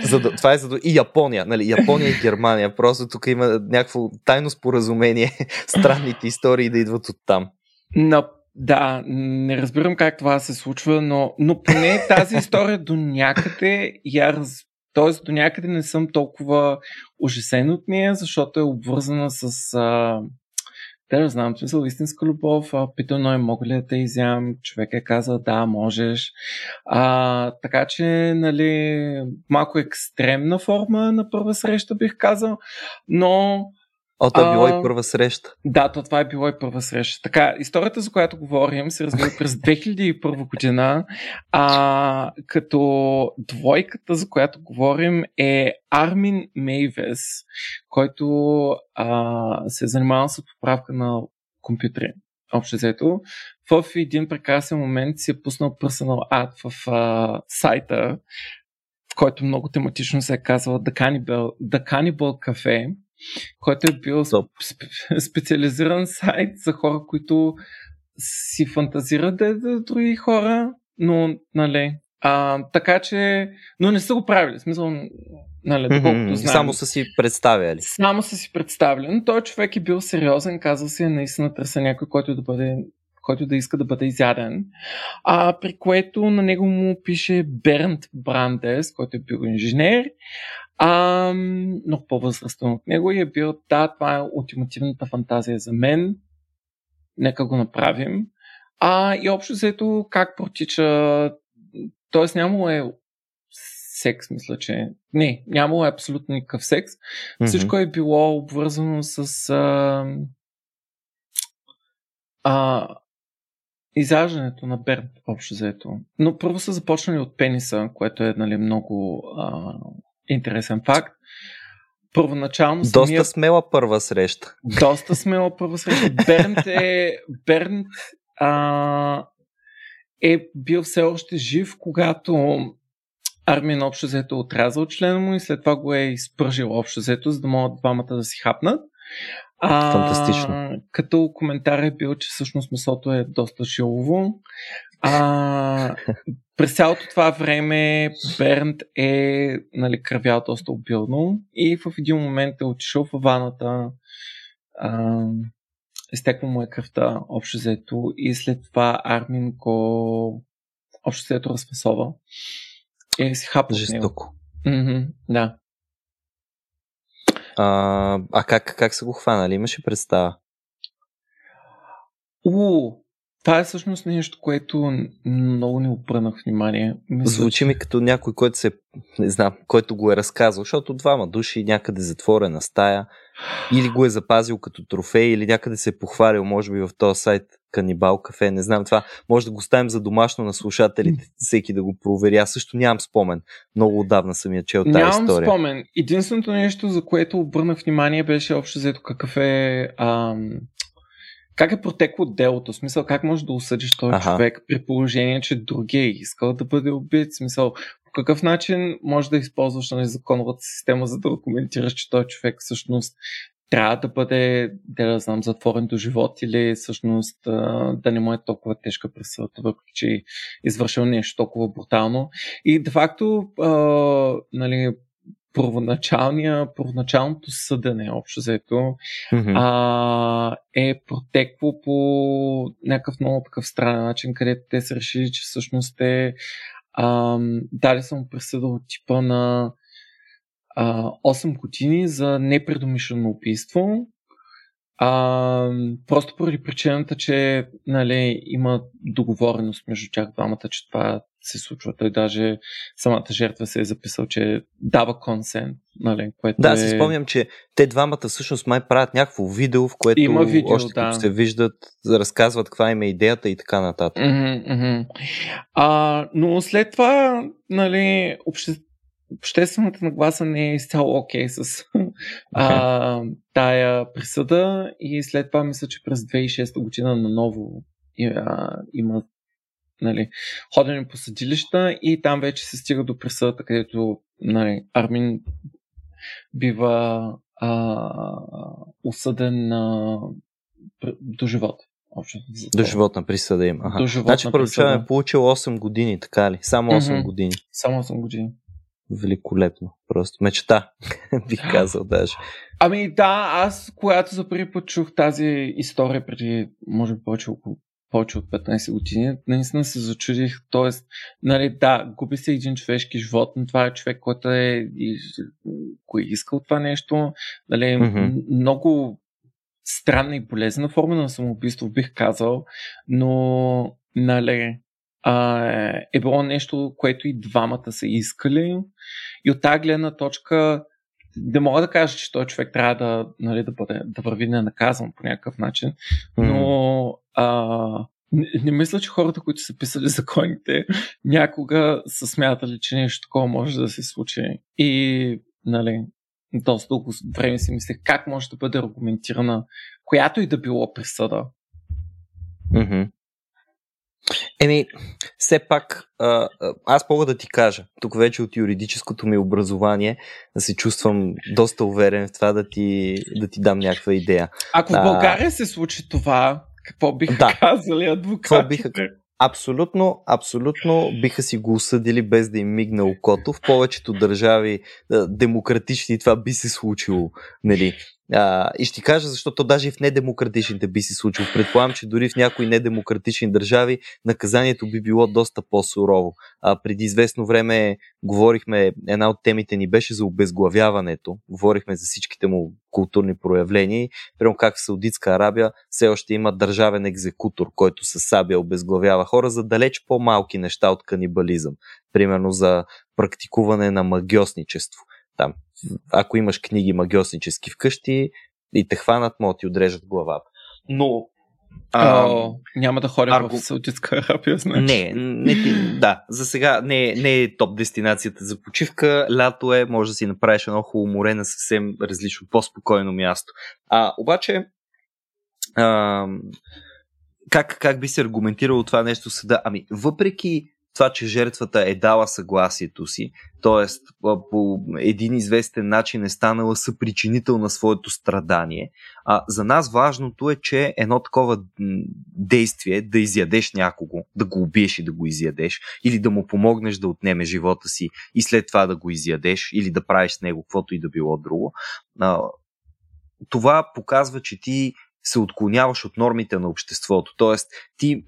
За, това е за и Япония. Нали? Япония и Германия. Просто тук има някакво тайно споразумение странните истории да идват от там. Но, да, не разбирам как това се случва, но, но поне тази история до някъде я раз... Тоест до някъде не съм толкова ужасен от нея, защото е обвързана с а, да знам, смисъл истинска любов, а, питано е мога ли да те изям, човек е казал да, можеш. А, така че, нали, малко екстремна форма на първа среща бих казал, но О, това е било и първа среща. Да, то това е било и първа среща. Така, историята, за която говорим, се развива през 2001 година, а, като двойката, за която говорим, е Армин Мейвес, който а, се е занимавал с поправка на компютри. Общо взето, в един прекрасен момент си е пуснал персонал ад в а, сайта, в който много тематично се е казвал The Cannibal, The Cannibal Cafe, който е бил спе- специализиран сайт за хора, които си фантазират да да други хора, но, нали, а, така че, но не са го правили, смисъл, нали, доколкото знаем. Само са си представяли. Само са си представили, но той човек е бил сериозен, казал си, наистина търся някой, който да бъде който да иска да бъде изяден, а, при което на него му пише Бернт Брандес, който е бил инженер, а, много по-възрастен от него и е бил, да, това е ултимативната фантазия за мен, нека го направим. А, и общо взето как протича, т.е. нямало е секс, мисля, че не, нямало е абсолютно никакъв секс. Mm-hmm. Всичко е било обвързано с а, а, изяждането на Берн, общо взето. Но първо са започнали от пениса, което е нали, много а, интересен факт. Първоначално Доста самия... смела първа среща. Доста смела първа среща. Бернт е... Бернт а, е бил все още жив, когато Армин общо взето е отрязал члена му и след това го е изпържил общо взето, за да могат двамата да си хапнат. А, Фантастично. Като коментар е бил, че всъщност месото е доста жилово. А, през цялото това време Бернт е нали, кръвял доста обилно и в един момент е отишъл в ваната. А, изтеква му е кръвта общо взето и след това Армин го общо взето разфасова и си хапа Жестоко. Mm-hmm, да. А, а как, как са го хванали? Имаше представа? У, това е всъщност нещо, което много не обърнах внимание. Мисля, Звучи ми като някой, който се, не знам, който го е разказал, защото двама души някъде затворена стая, или го е запазил като трофей, или някъде се е похвалил, може би в този сайт Канибал кафе, не знам това. Може да го ставим за домашно на слушателите, всеки да го провери. Аз също нямам спомен. Много отдавна съм я чел тази нямам история. Нямам спомен. Единственото нещо, за което обърнах внимание, беше общо взето какъв е ам, как е протекло делото? В смисъл, как можеш да осъдиш този ага. човек при положение, че другия е искал да бъде убит? В смисъл, по какъв начин можеш да използваш на незаконната система, за да документираш, че той човек всъщност трябва да бъде, да, знам, затворен до живот или всъщност да не му е толкова тежка присъдата, въпреки че е извършил нещо толкова брутално. И де факто, нали, първоначалното съдене, общо взето, mm-hmm. а, е протекло по някакъв много такъв странен начин, където те са решили, че всъщност те а, дали съм присъда от типа на а, 8 години за непредумишлено убийство. А, просто поради причината, че нали, има договореност между тях двамата, че това се случва. Той даже самата жертва се е записал, че дава консент. Нали, което да, е... си спомням, че те двамата всъщност май правят някакво видео, в което Има видео, още да. като се виждат, разказват каква им е идеята и така нататък. Mm-hmm, mm-hmm. А, но след това, нали, обще... обществената нагласа не е изцяло окей okay с а, тая присъда и след това мисля, че през 2006 година наново има нали, ходене по съдилища и там вече се стига до присъдата, където нали, Армин бива а, осъден на, до живота. Общо, до животна присъда има. Ага. До животна значи първоначално е получил 8 години, така ли? Само 8 mm-hmm. години. Само 8 години. Великолепно. Просто мечта, бих казал даже. Ами да, аз когато за първи път чух тази история преди, може би повече около повече от 15 години, наистина се зачудих. Тоест, нали, да, губи се един човешки живот, но това е човек, който е, кой е искал това нещо. Нали, mm-hmm. Много странна и болезнена форма на самоубийство, бих казал, но нали, а, е било нещо, което и двамата са искали. И от тази гледна точка не мога да кажа, че този човек трябва да, нали, да, бъде, да върви ненаказан по някакъв начин, но а, не, не мисля, че хората, които са писали законите, някога са смятали, че нещо такова може да се случи. И, нали, доста дълго време си мисля как може да бъде аргументирана която и да било присъда. Mm-hmm. Еми, все пак, а, аз мога да ти кажа, тук вече от юридическото ми образование, да се чувствам доста уверен в това да ти, да ти дам някаква идея. Ако в България се случи това, какво биха да. казали адвокатите? Биха... Абсолютно, абсолютно биха си го осъдили без да им мигне окото. В повечето държави демократични това би се случило. Нали? А, и ще кажа, защото даже и в недемократичните би се случило. Предполагам, че дори в някои недемократични държави наказанието би било доста по-сурово. А, преди известно време говорихме, една от темите ни беше за обезглавяването. Говорихме за всичките му културни проявления. Прямо как в Саудитска Арабия все още има държавен екзекутор, който с сабия обезглавява хора за далеч по-малки неща от канибализъм. Примерно за практикуване на магиосничество там, ако имаш книги магиоснически вкъщи и те хванат, могат ти отрежат главата. Но а, О, няма да ходя аргу... в Саудитска Арабия, значи. Не, не ти, да, за сега не, не е топ дестинацията за почивка. Лято е, може да си направиш едно хубаво море на съвсем различно, по-спокойно място. А, обаче, а, как, как би се аргументирало това нещо съда? Ами, въпреки това, че жертвата е дала съгласието си, т.е. по един известен начин е станала съпричинител на своето страдание. А, за нас важното е, че едно такова действие, да изядеш някого, да го убиеш и да го изядеш, или да му помогнеш да отнеме живота си и след това да го изядеш, или да правиш с него каквото и да било друго, това показва, че ти се отклоняваш от нормите на обществото. Тоест, ти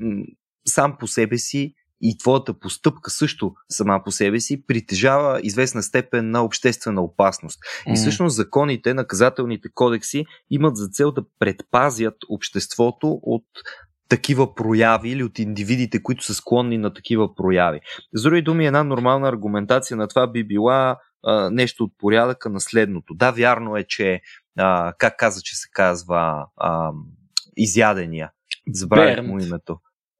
сам по себе си и твоята постъпка също сама по себе си притежава известна степен на обществена опасност. Mm. И всъщност законите, наказателните кодекси имат за цел да предпазят обществото от такива прояви или от индивидите, които са склонни на такива прояви. С други думи, една нормална аргументация на това би била а, нещо от порядъка на следното. Да, вярно е, че а, как каза, че се казва а, изядения. Забравих му името.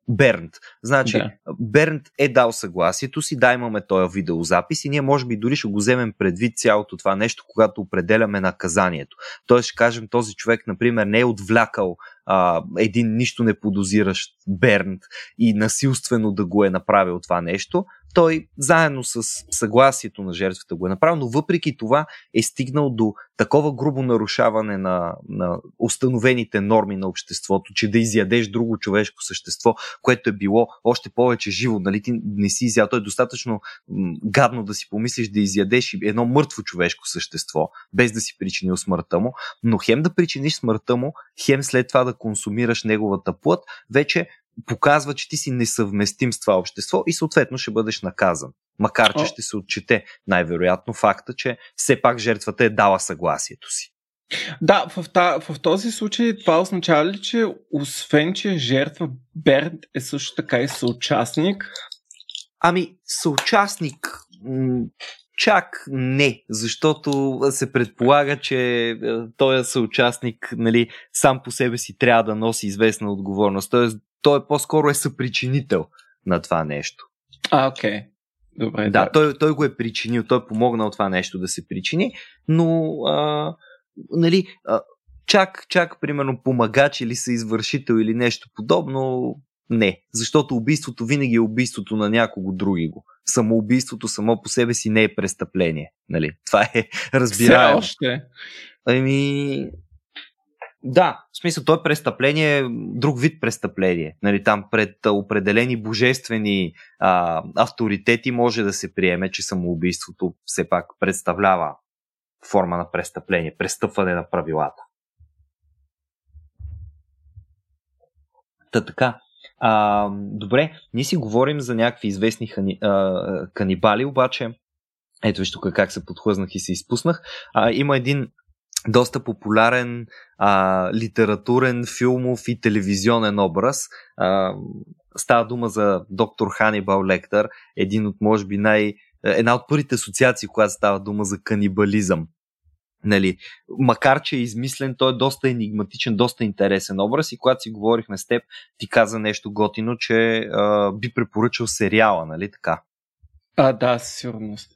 Бернт. Значи, да. Бернт е дал съгласието си, да, имаме този видеозапис и ние може би дори ще го вземем предвид цялото това нещо, когато определяме наказанието. Тоест ще кажем, този човек, например, не е отвлякал а, един нищо не подозиращ Бернт и насилствено да го е направил това нещо. Той заедно с съгласието на жертвата го е направил, но въпреки това е стигнал до такова грубо нарушаване на, на установените норми на обществото, че да изядеш друго човешко същество, което е било още повече живо, нали? Ти не си изял, то е достатъчно гадно да си помислиш да изядеш едно мъртво човешко същество, без да си причинил смъртта му, но хем да причиниш смъртта му, хем след това да консумираш неговата плът, вече показва, че ти си несъвместим с това общество и съответно ще бъдеш наказан. Макар, че О. ще се отчете най-вероятно факта, че все пак жертвата е дала съгласието си. Да, в, та, в този случай това означава ли, че освен, че е жертва, Берд е също така и съучастник? Ами, съучастник чак не, защото се предполага, че е, той е съучастник нали, сам по себе си трябва да носи известна отговорност. Тоест, той е по-скоро е съпричинител на това нещо. А, окей. Okay. Добре. Да, да. Той, той го е причинил, той е помогнал това нещо да се причини, но а, нали, а, чак, чак, примерно, помагач или съизвършител или нещо подобно, не. Защото убийството винаги е убийството на някого други го. Самоубийството само по себе си не е престъпление. Нали? Това е разбираемо. Все още. Ами, да, в смисъл, то е престъпление, друг вид престъпление. Нали, там пред определени божествени а, авторитети може да се приеме, че самоубийството все пак представлява форма на престъпление, престъпване на правилата. Та така. А, добре, ние си говорим за някакви известни хани, а, канибали, обаче ето виж тук как се подхлъзнах и се изпуснах. А, има един доста популярен а, литературен, филмов и телевизионен образ. А, става дума за доктор Ханибал Лектър, един от, може би, най... една от първите асоциации, когато става дума за канибализъм. Нали, макар, че е измислен, той е доста енигматичен, доста интересен образ и когато си говорихме с теб, ти каза нещо готино, че а, би препоръчал сериала, нали така? А, да, със сигурност.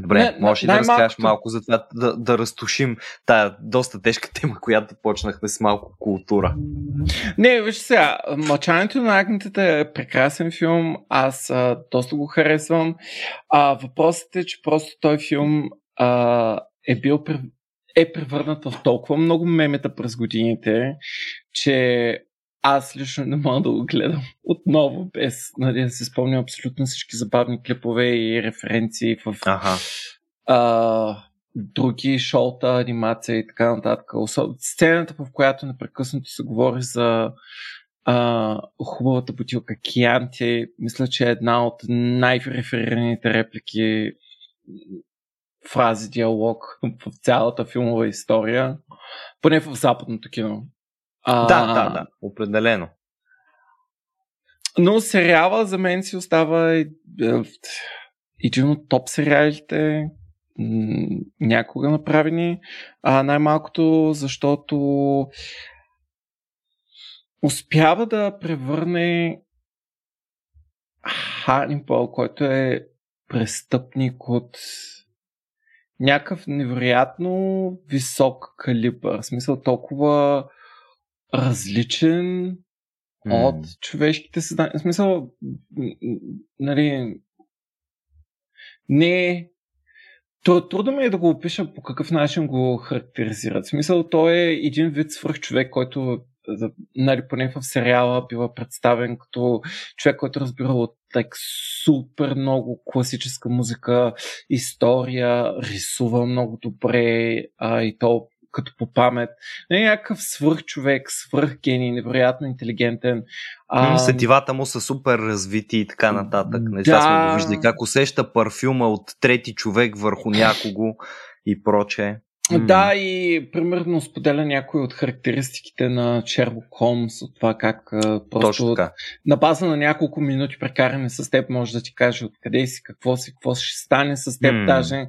Добре, не, можеш ли да разкажеш малко за това, да, да разтушим тая доста тежка тема, която почнахме с малко култура? Не, виж сега, Мълчането на агнетата е прекрасен филм, аз а, доста го харесвам. А, въпросът е, че просто той филм а, е бил е превърнат в толкова много мемета през годините, че аз лично не мога да го гледам отново, без нали, да се спомням абсолютно всички забавни клипове и референции в ага. а, други шоута, анимация и така нататък. Сцената, в която непрекъснато се говори за а, хубавата бутилка Кианти, мисля, че е една от най-реферираните реплики фрази, диалог в цялата филмова история, поне в западното кино. А, да, да, да, определено. Но сериала за мен си остава един от топ сериалите някога направени. А, най-малкото, защото успява да превърне Ханибал, който е престъпник от някакъв невероятно висок калибър. В смисъл толкова различен mm. от човешките създания. В смисъл, нали, не трудно ми е да го опиша по какъв начин го характеризират. В смисъл, той е един вид свръх човек, който нали, поне в сериала бива представен като човек, който разбира от так, супер много класическа музика, история, рисува много добре а, и то като по памет. Не е някакъв свърх човек, свърх гений, невероятно интелигентен. А... Сетивата му са супер развити и така нататък. Не да. сме го виждали как усеща парфюма от трети човек върху някого и проче. Mm. Да, и примерно споделя някои от характеристиките на Шерлок Холмс, от това как просто на база на няколко минути прекаране с теб може да ти каже откъде си, какво си, какво ще стане с теб mm. даже.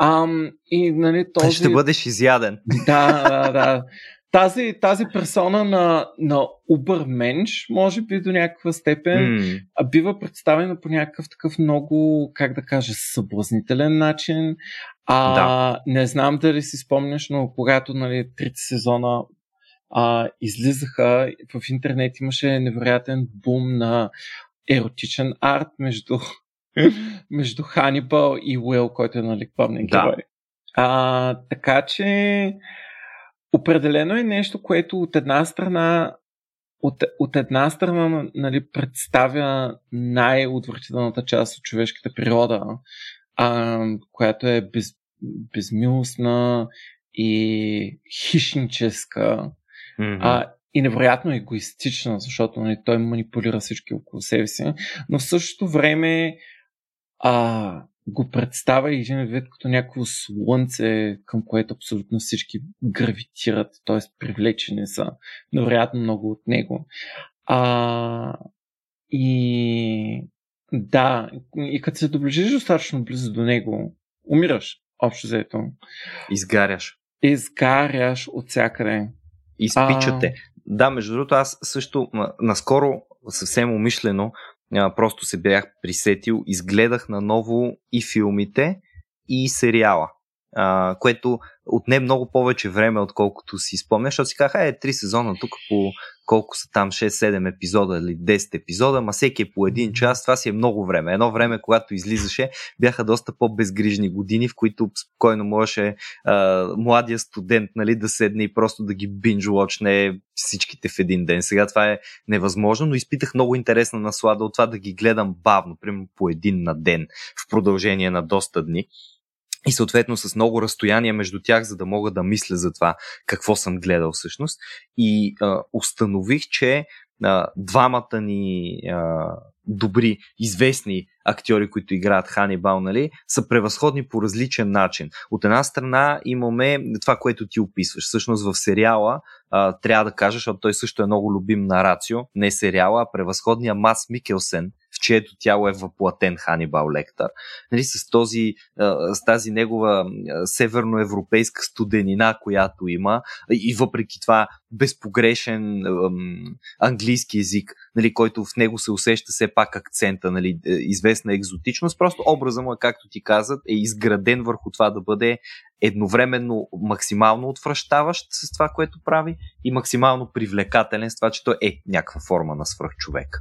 Ам, и нали, този... Ще бъдеш изяден. Да, да, да. Тази, тази персона на, на Убърменш, може би до някаква степен, mm. бива представена по някакъв такъв много, как да кажа, съблазнителен начин. А, да. Не знам дали си спомняш, но когато нали, трите сезона а, излизаха, в интернет имаше невероятен бум на еротичен арт между, между Ханибал и Уил, който е нали, главният Да. герой. А, така че определено е нещо, което от една страна от, от една страна нали, представя най-отвратителната част от човешката природа, а, която е без, безмилостна и хищническа Мгм. а, и невероятно егоистична, защото нали, той манипулира всички около себе си, но в същото време а, го представя един вид като някакво слънце, към което абсолютно всички гравитират, т.е. привлечени са невероятно много от него. А, и да, и като се доближиш достатъчно близо до него, умираш, общо взето. Изгаряш. Изгаряш от всякъде. Изпичате. Да, между другото, аз също наскоро съвсем умишлено а, просто се бях присетил, изгледах наново и филмите, и сериала. А, което отне много повече време, отколкото си спомня, защото си казах, е, три сезона тук по колко са там 6-7 епизода или 10 епизода, ма всеки е по един час, това си е много време. Едно време, когато излизаше, бяха доста по-безгрижни години, в които спокойно можеше а, младия студент нали, да седне и просто да ги бинж-лочне всичките в един ден. Сега това е невъзможно, но изпитах много интересна наслада от това да ги гледам бавно, примерно по един на ден, в продължение на доста дни и съответно с много разстояние между тях, за да мога да мисля за това какво съм гледал всъщност. И а, установих, че а, двамата ни а, добри, известни актьори, които играят Ханибал, нали, са превъзходни по различен начин. От една страна имаме това, което ти описваш. Всъщност в сериала а, трябва да кажа, защото той също е много любим на Рацио, не сериала, а превъзходния Мас Микелсен, чието тяло е въплатен Ханибал Лектър. Нали, с, този, с тази негова северноевропейска студенина, която има и въпреки това безпогрешен английски язик, нали, който в него се усеща все пак акцента, нали, е, известна екзотичност. Просто образа му, както ти казат, е изграден върху това да бъде едновременно максимално отвръщаващ с това, което прави и максимално привлекателен с това, че той е някаква форма на свръхчовек.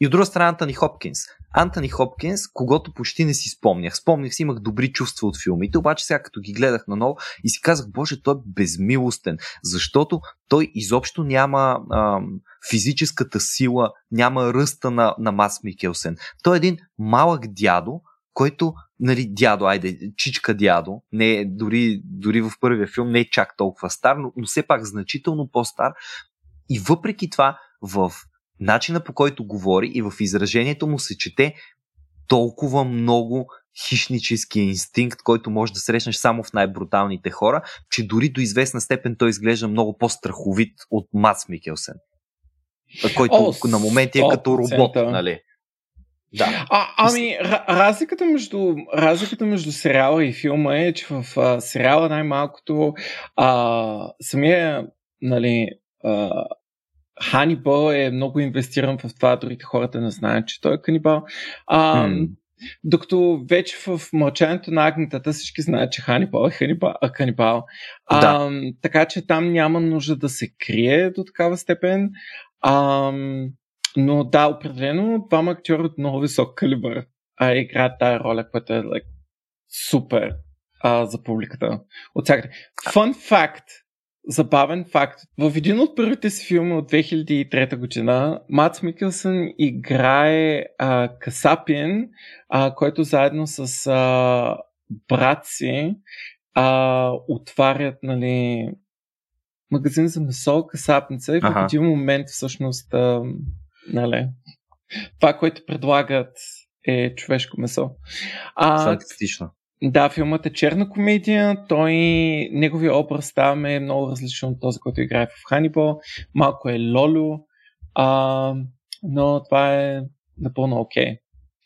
И от друга страна Антони Хопкинс. Антони Хопкинс, когато почти не си спомнях. Спомнях си, имах добри чувства от филмите, обаче сега като ги гледах наново и си казах, боже, той е безмилостен, защото той изобщо няма ам, физическата сила, няма ръста на, на Мас Микелсен. Той е един малък дядо, който, нали, дядо, айде, чичка дядо, не е, дори, дори в първия филм не е чак толкова стар, но, но все пак значително по-стар. И въпреки това, в начина по който говори и в изражението му се чете толкова много хищнически инстинкт, който може да срещнеш само в най-бруталните хора, че дори до известна степен той изглежда много по-страховит от Мац Микелсен. Който О, на моменти е като 100%. робот, нали? Да. А, ами, ра- разликата между, разликата между сериала и филма е, че в а, сериала най-малкото а, самия, нали, а, Ханибал е много инвестиран в това, другите хората не знаят, че той е канибал. А. Докато вече в мълчанието на агнетата всички знаят, че Ханибал е Ханибал. А, канибал. А, Да. Така че там няма нужда да се крие до такава степен. А, но да, определено двама актьори от много висок калибър а, играят тая роля, която е like, супер а, за публиката. От всякъде. Факт, забавен факт. В един от първите си филми от 2003 година Мац Микелсън играе а, Касапин, а, който заедно с а, брат си а, отварят нали, магазин за месо, касапница и в Аха. един момент всъщност а, нали, това, което предлагат е човешко месо. А, Фантастично. Да, филмът е черна комедия. Той, неговия образ там е много различен от този, който играе в Ханибал. Малко е лоло, а, но това е напълно окей. Okay.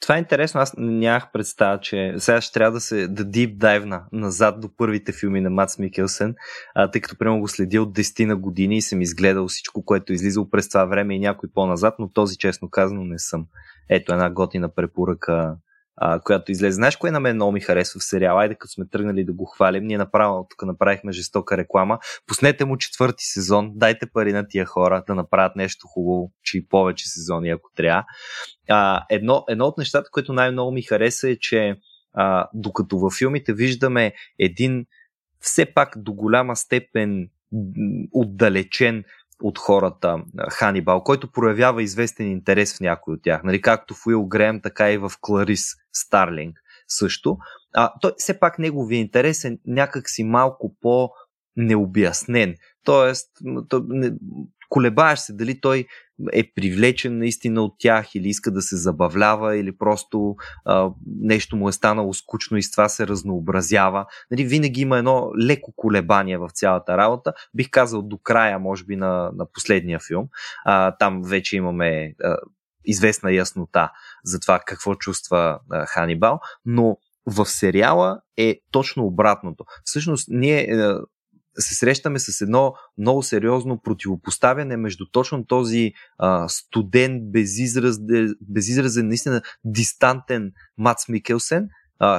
Това е интересно, аз нямах представа, че сега ще трябва да се да дип дайвна назад до първите филми на Мац Микелсен, а, тъй като прямо го следя от 10 на години и съм изгледал всичко, което е излизало през това време и някой по-назад, но този честно казано не съм. Ето една готина препоръка а, която излезе. Знаеш кое на мен много ми харесва в сериала? Айде като сме тръгнали да го хвалим, ние направо тук направихме жестока реклама. Пуснете му четвърти сезон, дайте пари на тия хора да направят нещо хубаво, че и повече сезони, ако трябва. А, едно, едно от нещата, което най-много ми хареса е, че а, докато във филмите виждаме един все пак до голяма степен отдалечен от хората Ханибал, който проявява известен интерес в някой от тях. Нали, както в Уил Греем, така и в Кларис Старлинг също. А, той все пак неговия интерес е някакси малко по необяснен. Тоест, колебаеш се дали той е привлечен наистина от тях или иска да се забавлява или просто а, нещо му е станало скучно и с това се разнообразява. Нали, винаги има едно леко колебание в цялата работа. Бих казал до края, може би, на, на последния филм. А, там вече имаме а, известна яснота за това какво чувства а, Ханибал, но в сериала е точно обратното. Всъщност, ние се срещаме с едно много сериозно противопоставяне между точно този а, студент, безизразен, безизразен, наистина дистантен Мац Микелсен,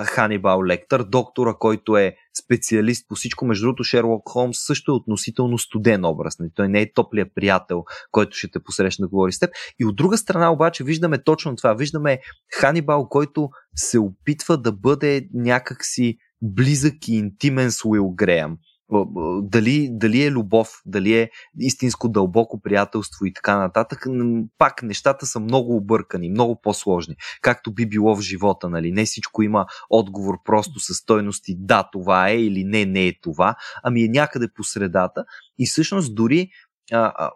Ханибал Лектър, доктора, който е специалист по всичко. Между другото, Шерлок Холмс също е относително студен образ. Не? Нали? Той не е топлия приятел, който ще те посрещне да говори с теб. И от друга страна обаче виждаме точно това. Виждаме Ханибал, който се опитва да бъде някакси близък и интимен с Уил Греъм дали, дали е любов, дали е истинско дълбоко приятелство и така нататък, пак нещата са много объркани, много по-сложни, както би било в живота, нали? Не всичко има отговор просто със стойности да, това е или не, не е това, ами е някъде по средата и всъщност дори а,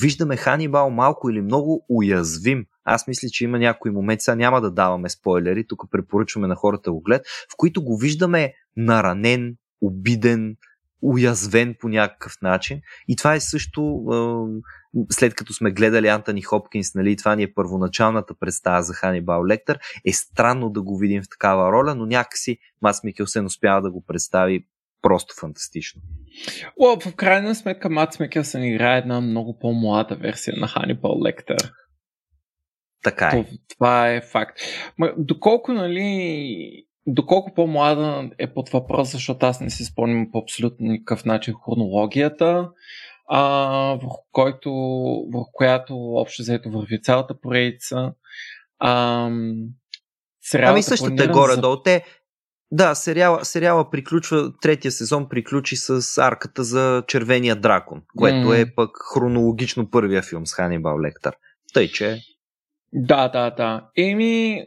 виждаме Ханибал малко или много уязвим. Аз мисля, че има някои моменти, сега няма да даваме спойлери, тук препоръчваме на хората го глед, в които го виждаме наранен, обиден, уязвен по някакъв начин. И това е също, след като сме гледали Антони Хопкинс, нали, това ни е първоначалната представа за Ханибал Лектър, е странно да го видим в такава роля, но някакси Мац Микелсен успява да го представи просто фантастично. Well, в крайна сметка Мац Микелсен играе една много по-млада версия на Ханибал Лектър. Така е. Това е факт. Ма, доколко, нали, Доколко по-млада е под въпрос, защото аз не си спомням по абсолютно никакъв начин хронологията, а, в, който, в която общо взето върви цялата поредица. А, ами същата е горе-долу. За... Те, да, сериала, сериала приключва, третия сезон приключи с арката за Червения дракон, което mm. е пък хронологично първия филм с Ханибал Лектър. Тъй, че... Да, да, да. Еми,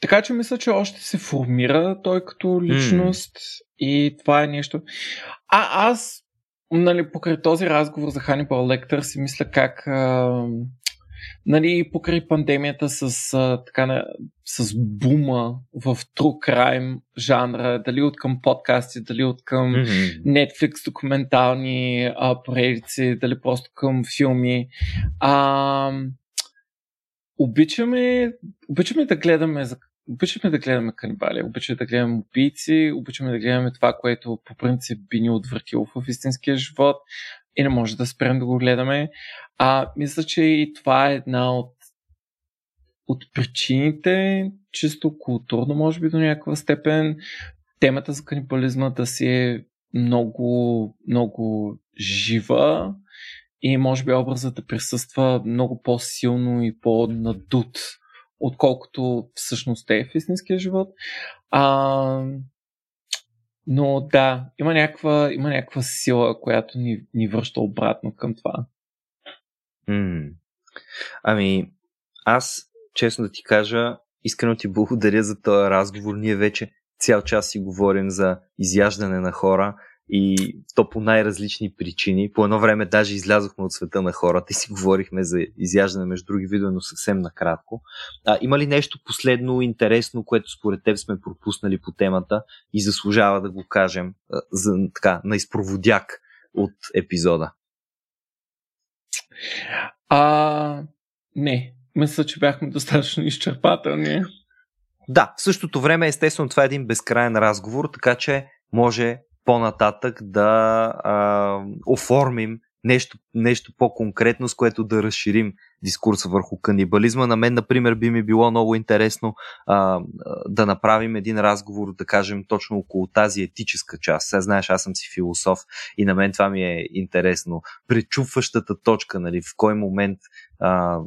така че мисля, че още се формира той като личност mm. и това е нещо. А аз, нали, покрай този разговор за Ханибал Лектър си мисля как а, нали, покрай пандемията с, а, така, с бума в true crime жанра, дали от към подкасти, дали от към mm-hmm. Netflix документални а, поредици, дали просто към филми. А, обичаме, обичаме да гледаме за обичаме да гледаме канибали, обичаме да гледаме убийци, обичаме да гледаме това, което по принцип би ни отвратило в истинския живот и не може да спрем да го гледаме. А мисля, че и това е една от, от причините, чисто културно, може би до някаква степен, темата за канибализма да си е много, много жива и може би образът да присъства много по-силно и по-надут отколкото всъщност е в истинския живот. А, но да, има някаква, има някаква сила, която ни, ни връща обратно към това. Mm. Ами, аз, честно да ти кажа, искрено ти благодаря за този разговор. Ние вече цял час си говорим за изяждане на хора и то по най-различни причини. По едно време даже излязохме от света на хората и си говорихме за изяждане между други видове, но съвсем накратко. А, има ли нещо последно интересно, което според теб сме пропуснали по темата и заслужава да го кажем а, за, така, на изпроводяк от епизода? А, не. Мисля, че бяхме достатъчно изчерпателни. Да, в същото време, естествено, това е един безкрайен разговор, така че може по-нататък да а, оформим нещо, нещо по-конкретно, с което да разширим дискурса върху канибализма. На мен, например, би ми било много интересно а, да направим един разговор, да кажем, точно около тази етическа част. Сега знаеш, аз съм си философ и на мен това ми е интересно. Пречупващата точка, нали, в кой момент а,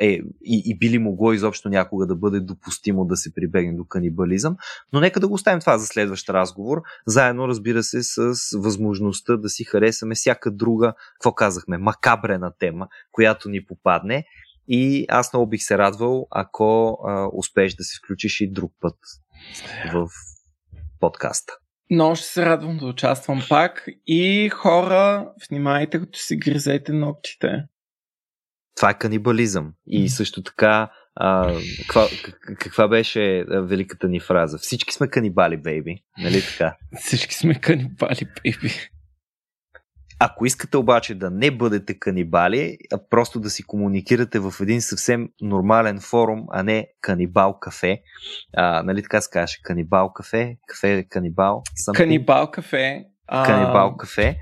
е, и, и би могло изобщо някога да бъде допустимо да се прибегне до канибализъм. Но нека да го оставим това за следващ разговор, заедно разбира се с възможността да си харесаме всяка друга, какво казахме, макабрена тема, която ни попадне. И аз много бих се радвал, ако а, успееш да се включиш и друг път в подкаста. Много ще се радвам да участвам пак и хора, внимайте като си гризете ногтите това е канибализъм. И също така, а, каква, каква беше великата ни фраза? Всички сме канибали, бейби. Нали така? Всички сме канибали, бейби. Ако искате обаче да не бъдете канибали, а просто да си комуникирате в един съвсем нормален форум, а не канибал кафе, а, нали така се каже, канибал кафе, кафе канибал. Something. Канибал кафе. А... Канибал кафе.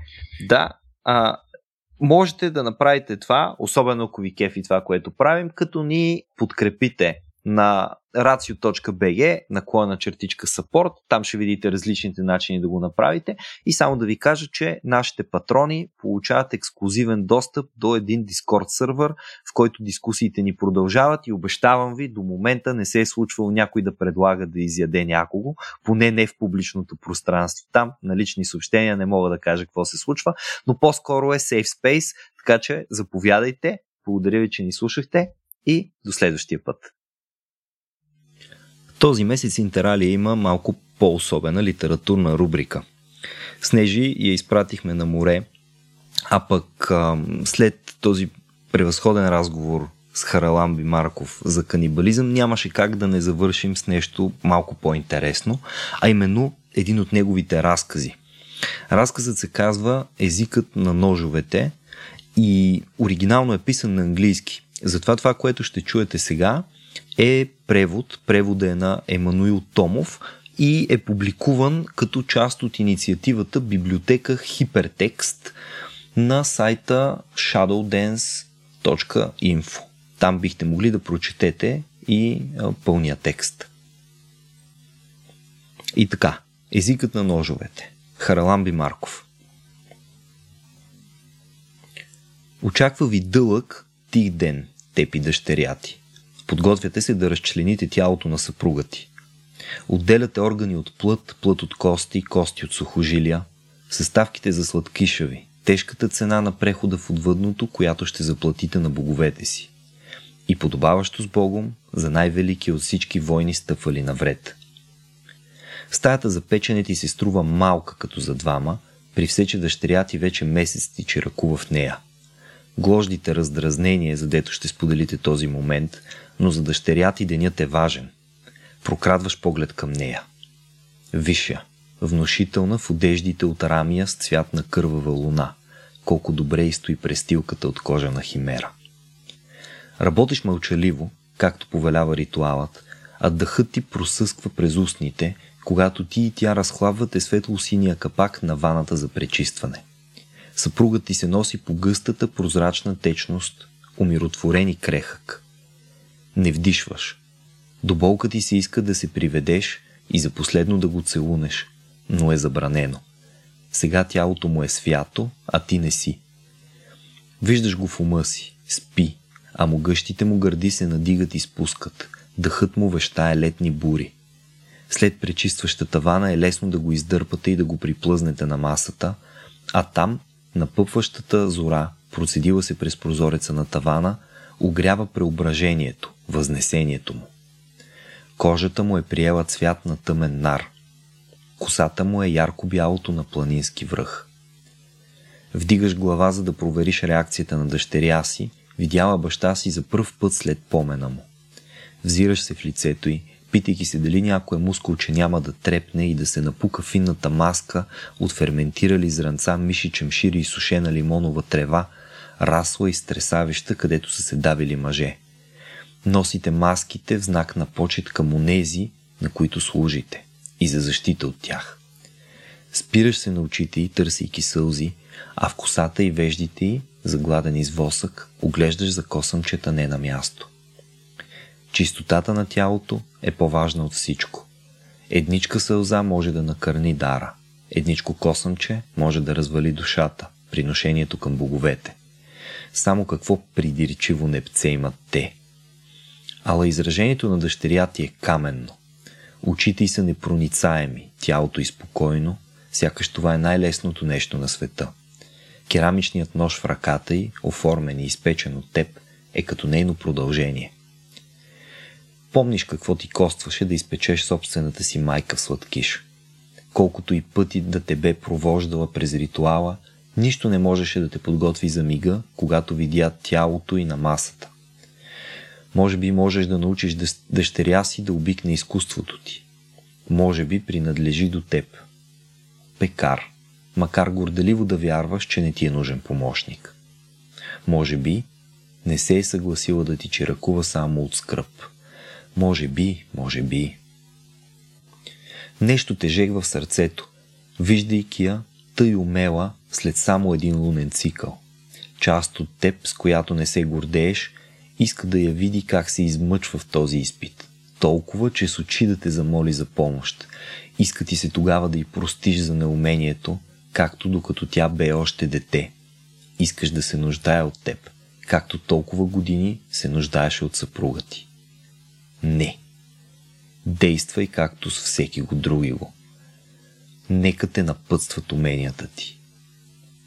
Да, а, можете да направите това, особено ако ви кефи това, което правим, като ни подкрепите на racio.bg, наклона чертичка support, там ще видите различните начини да го направите и само да ви кажа, че нашите патрони получават ексклюзивен достъп до един Discord сервер, в който дискусиите ни продължават и обещавам ви, до момента не се е случвало някой да предлага да изяде някого, поне не в публичното пространство. Там на лични съобщения не мога да кажа какво се случва, но по-скоро е safe space, така че заповядайте, благодаря ви, че ни слушахте и до следващия път. Този месец Интералия има малко по-особена литературна рубрика. Снежи я изпратихме на море, а пък а, след този превъзходен разговор с Хараламби Марков за канибализъм нямаше как да не завършим с нещо малко по-интересно, а именно един от неговите разкази. Разказът се казва Езикът на ножовете и оригинално е писан на английски. Затова това, което ще чуете сега, е превод, превода е на Емануил Томов и е публикуван като част от инициативата Библиотека Хипертекст на сайта shadowdance.info. Там бихте могли да прочетете и пълния текст. И така, езикът на ножовете. Хараламби Марков. Очаква ви дълъг, тих ден, тепи дъщеряти. Подготвяте се да разчлените тялото на съпруга ти. Отделяте органи от плът, плът от кости, кости от сухожилия. Съставките за сладкишави. Тежката цена на прехода в отвъдното, която ще заплатите на боговете си. И подобаващо с Богом за най-велики от всички войни стъпвали навред. Стаята за печене ти се струва малка като за двама, при все, че дъщеря ти вече месец ти че ръкува в нея. Глождите раздразнение, задето ще споделите този момент – но за дъщеря ти денят е важен. Прокрадваш поглед към нея. Висша, внушителна в одеждите от рамия с цвят на кървава луна, колко добре изстои престилката от кожа на химера. Работиш мълчаливо, както повелява ритуалът, а дъхът ти просъсква през устните, когато ти и тя разхлабвате светло-синия капак на ваната за пречистване. Съпругът ти се носи по гъстата прозрачна течност, умиротворен и крехък не вдишваш. До болка ти се иска да се приведеш и за последно да го целунеш, но е забранено. Сега тялото му е свято, а ти не си. Виждаш го в ума си, спи, а могъщите му гърди се надигат и спускат. Дъхът му вещае летни бури. След пречистващата вана е лесно да го издърпате и да го приплъзнете на масата, а там, напъпващата зора, процедила се през прозореца на тавана, огрява преображението, възнесението му. Кожата му е приела цвят на тъмен нар. Косата му е ярко бялото на планински връх. Вдигаш глава, за да провериш реакцията на дъщеря си, видяла баща си за пръв път след помена му. Взираш се в лицето й, питайки се дали някое мускулче няма да трепне и да се напука финната маска от ферментирали зранца, миши, чемшири и сушена лимонова трева, расла и стресавища, където са се давили мъже. Носите маските в знак на почет към онези, на които служите и за защита от тях. Спираш се на очите й, търсейки сълзи, а в косата и веждите й, загладени с восък, оглеждаш за косъмчета не на място. Чистотата на тялото е по-важна от всичко. Едничка сълза може да накърни дара. Едничко косъмче може да развали душата, приношението към боговете. Само какво придирчиво непце имат те. Ала изражението на дъщеря ти е каменно. Очите й са непроницаеми, тялото й спокойно, сякаш това е най-лесното нещо на света. Керамичният нож в ръката й, оформен и изпечен от теб, е като нейно продължение. Помниш какво ти костваше да изпечеш собствената си майка в сладкиш. Колкото и пъти да те бе провождала през ритуала, нищо не можеше да те подготви за мига, когато видя тялото и на масата. Може би можеш да научиш дъщеря си да обикне изкуството ти. Може би принадлежи до теб. Пекар, макар горделиво да вярваш, че не ти е нужен помощник. Може би не се е съгласила да ти чиракува само от скръп. Може би, може би. Нещо тежех в сърцето, виждайки я тъй умела след само един лунен цикъл. Част от теб, с която не се гордееш, иска да я види как се измъчва в този изпит. Толкова, че с очи да те замоли за помощ. Иска ти се тогава да й простиш за неумението, както докато тя бе още дете. Искаш да се нуждае от теб, както толкова години се нуждаеше от съпруга ти. Не. Действай както с всеки го други го. Нека те напътстват уменията ти.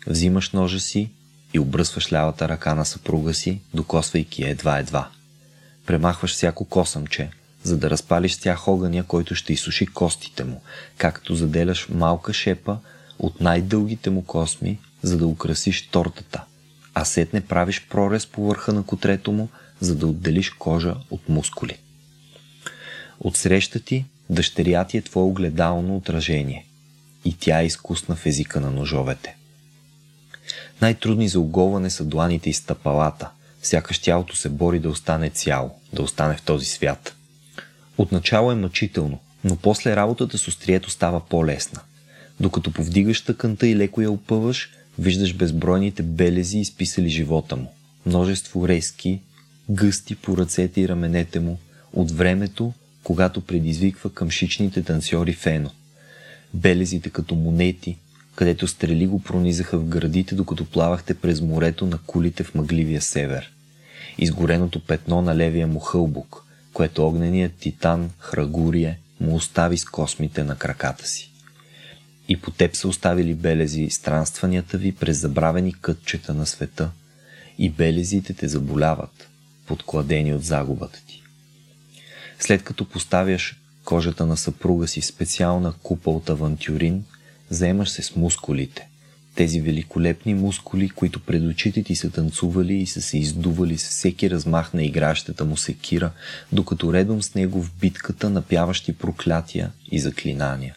Взимаш ножа си и обръсваш лявата ръка на съпруга си, докосвайки едва-едва. Премахваш всяко косъмче, за да разпалиш тях огъня, който ще изсуши костите му, както заделяш малка шепа от най-дългите му косми, за да украсиш тортата, а сетне правиш прорез по върха на котрето му, за да отделиш кожа от мускули. Отсреща ти дъщеря ти е твое огледално отражение и тя е изкусна в езика на ножовете. Най-трудни за оголване са дланите и стъпалата, сякаш тялото се бори да остане цяло, да остане в този свят. Отначало е мъчително, но после работата с острието става по-лесна. Докато повдигаш тъканта и леко я опъваш, виждаш безбройните белези, изписали живота му. Множество резки, гъсти по ръцете и раменете му, от времето, когато предизвиква към шичните танцори фено. Белезите като монети, където стрели го пронизаха в градите, докато плавахте през морето на кулите в мъгливия север. Изгореното петно на левия му хълбук, което огненият титан Храгурие му остави с космите на краката си. И по теб са оставили белези странстванията ви през забравени кътчета на света, и белезите те заболяват, подкладени от загубата. След като поставяш кожата на съпруга си в специална купа от авантюрин, заемаш се с мускулите. Тези великолепни мускули, които пред очите ти са танцували и са се издували с всеки размах на игращата му секира, докато редом с него в битката напяващи проклятия и заклинания.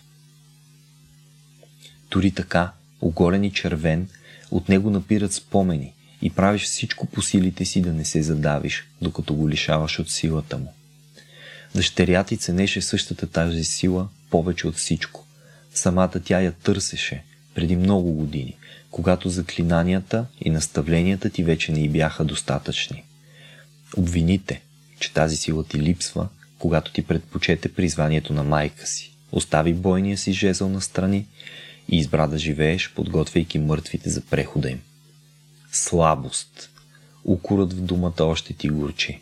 Дори така, оголен и червен, от него напират спомени и правиш всичко по силите си да не се задавиш, докато го лишаваш от силата му. Дъщеря ти ценеше същата тази сила повече от всичко. Самата тя я търсеше преди много години, когато заклинанията и наставленията ти вече не й бяха достатъчни. Обвините, че тази сила ти липсва, когато ти предпочете призванието на майка си. Остави бойния си жезъл на страни и избра да живееш, подготвяйки мъртвите за прехода им. Слабост. Укорът в думата още ти горчи.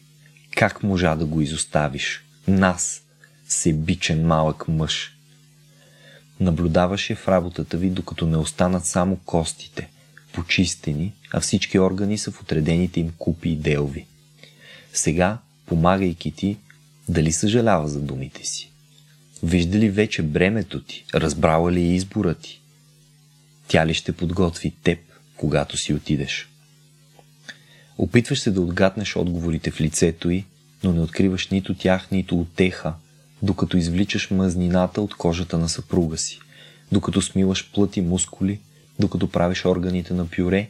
Как можа да го изоставиш? Нас, себичен малък мъж. Наблюдаваше в работата ви, докато не останат само костите, почистени, а всички органи са в отредените им купи и делви. Сега, помагайки ти, дали съжалява за думите си? Вижда ли вече бремето ти? Разбрала ли е избора ти? Тя ли ще подготви теб, когато си отидеш? Опитваш се да отгаднеш отговорите в лицето й, но не откриваш нито тях, нито отеха, докато извличаш мазнината от кожата на съпруга си, докато смиваш плът и мускули, докато правиш органите на пюре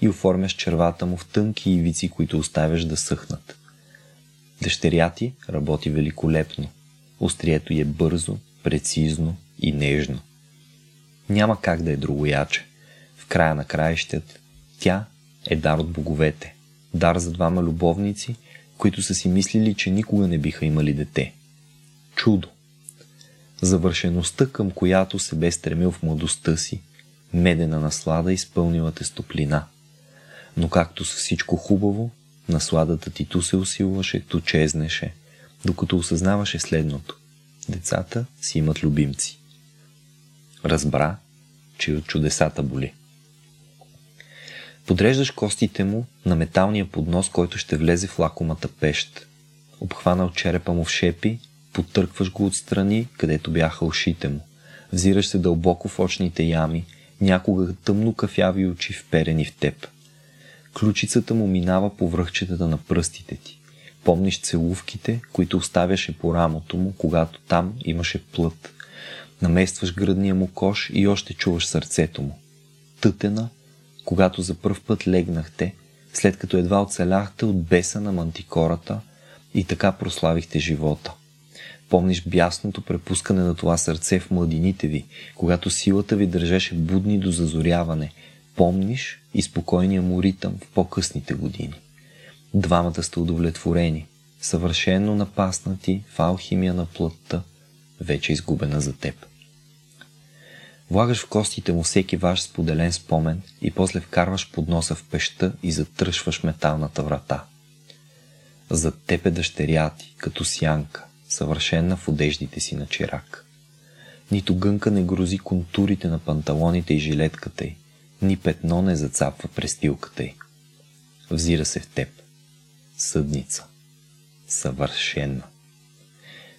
и оформяш червата му в тънки ивици, които оставяш да съхнат. Дъщеря ти работи великолепно. Острието е бързо, прецизно и нежно. Няма как да е другояче. В края на краищата тя е дар от боговете. Дар за двама любовници, които са си мислили, че никога не биха имали дете. Чудо! Завършеността, към която се бе стремил в младостта си, медена наслада изпълнила те стоплина. Но както с всичко хубаво, насладата ти ту се усилваше, ту чезнеше, докато осъзнаваше следното. Децата си имат любимци. Разбра, че от чудесата боли. Подреждаш костите му на металния поднос, който ще влезе в лакомата пещ. Обхванал черепа му в шепи, потъркваш го отстрани, където бяха ушите му. Взираш се дълбоко в очните ями, някога тъмно кафяви очи вперени в теб. Ключицата му минава по връхчетата на пръстите ти. Помниш целувките, които оставяше по рамото му, когато там имаше плът. Наместваш гръдния му кош и още чуваш сърцето му. Тътена, когато за първ път легнахте, след като едва оцеляхте от беса на мантикората и така прославихте живота. Помниш бясното препускане на това сърце в младините ви, когато силата ви държеше будни до зазоряване. Помниш и спокойния му ритъм в по-късните години. Двамата сте удовлетворени, съвършенно напаснати в алхимия на плътта, вече изгубена за теб. Влагаш в костите му всеки ваш споделен спомен и после вкарваш под носа в пеща и затръшваш металната врата. Зад теб е дъщеря ти, като сянка, съвършена в одеждите си на чирак. Нито гънка не грози контурите на панталоните и жилетката й, ни петно не зацапва престилката й. Взира се в теб. Съдница. Съвършена.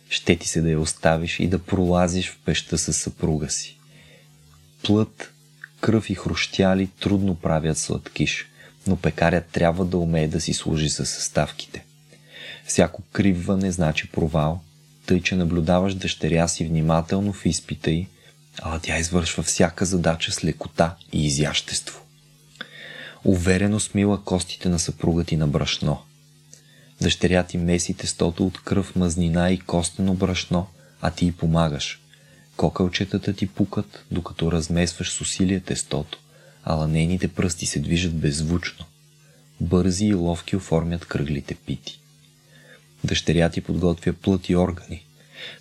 Ще ти се да я оставиш и да пролазиш в пеща с съпруга си плът, кръв и хрущяли трудно правят сладкиш, но пекарят трябва да умее да си служи със съставките. Всяко кривване значи провал, тъй че наблюдаваш дъщеря си внимателно в изпита й, а тя извършва всяка задача с лекота и изящество. Уверено смила костите на съпруга ти на брашно. Дъщеря ти меси тестото от кръв, мазнина и костено брашно, а ти й помагаш – Кокълчетата ти пукат, докато размесваш с усилие тестото, а ланейните пръсти се движат беззвучно. Бързи и ловки оформят кръглите пити. Дъщеря ти подготвя плът и органи,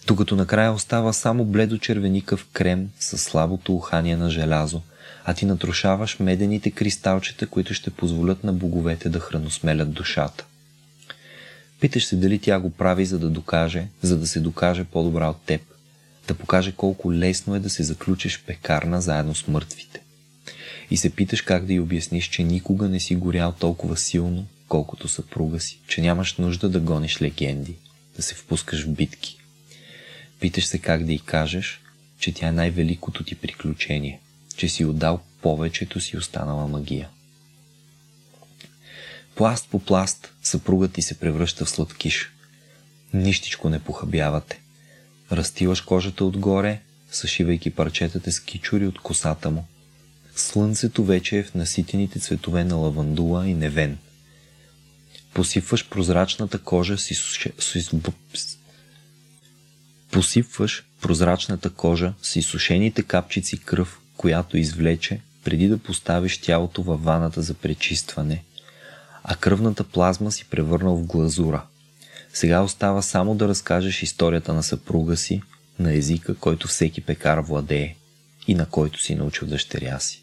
докато накрая остава само бледо-червеникъв крем с слабото ухание на желязо, а ти натрушаваш медените кристалчета, които ще позволят на боговете да храносмелят душата. Питаш се дали тя го прави, за да докаже, за да се докаже по-добра от теб да покаже колко лесно е да се заключиш в пекарна заедно с мъртвите. И се питаш как да й обясниш, че никога не си горял толкова силно, колкото съпруга си, че нямаш нужда да гониш легенди, да се впускаш в битки. Питаш се как да й кажеш, че тя е най-великото ти приключение, че си отдал повечето си останала магия. Пласт по пласт съпругът ти се превръща в сладкиш. Нищичко не похабявате. Разтиваш кожата отгоре, съшивайки парчетата с кичури от косата му. Слънцето вече е в наситените цветове на лавандула и невен. Посипваш прозрачната кожа с, изсуше... с... Из... Посипваш прозрачната кожа с изсушените капчици кръв, която извлече, преди да поставиш тялото във ваната за пречистване, а кръвната плазма си превърнал в глазура – сега остава само да разкажеш историята на съпруга си на езика, който всеки пекар владее и на който си научил дъщеря си.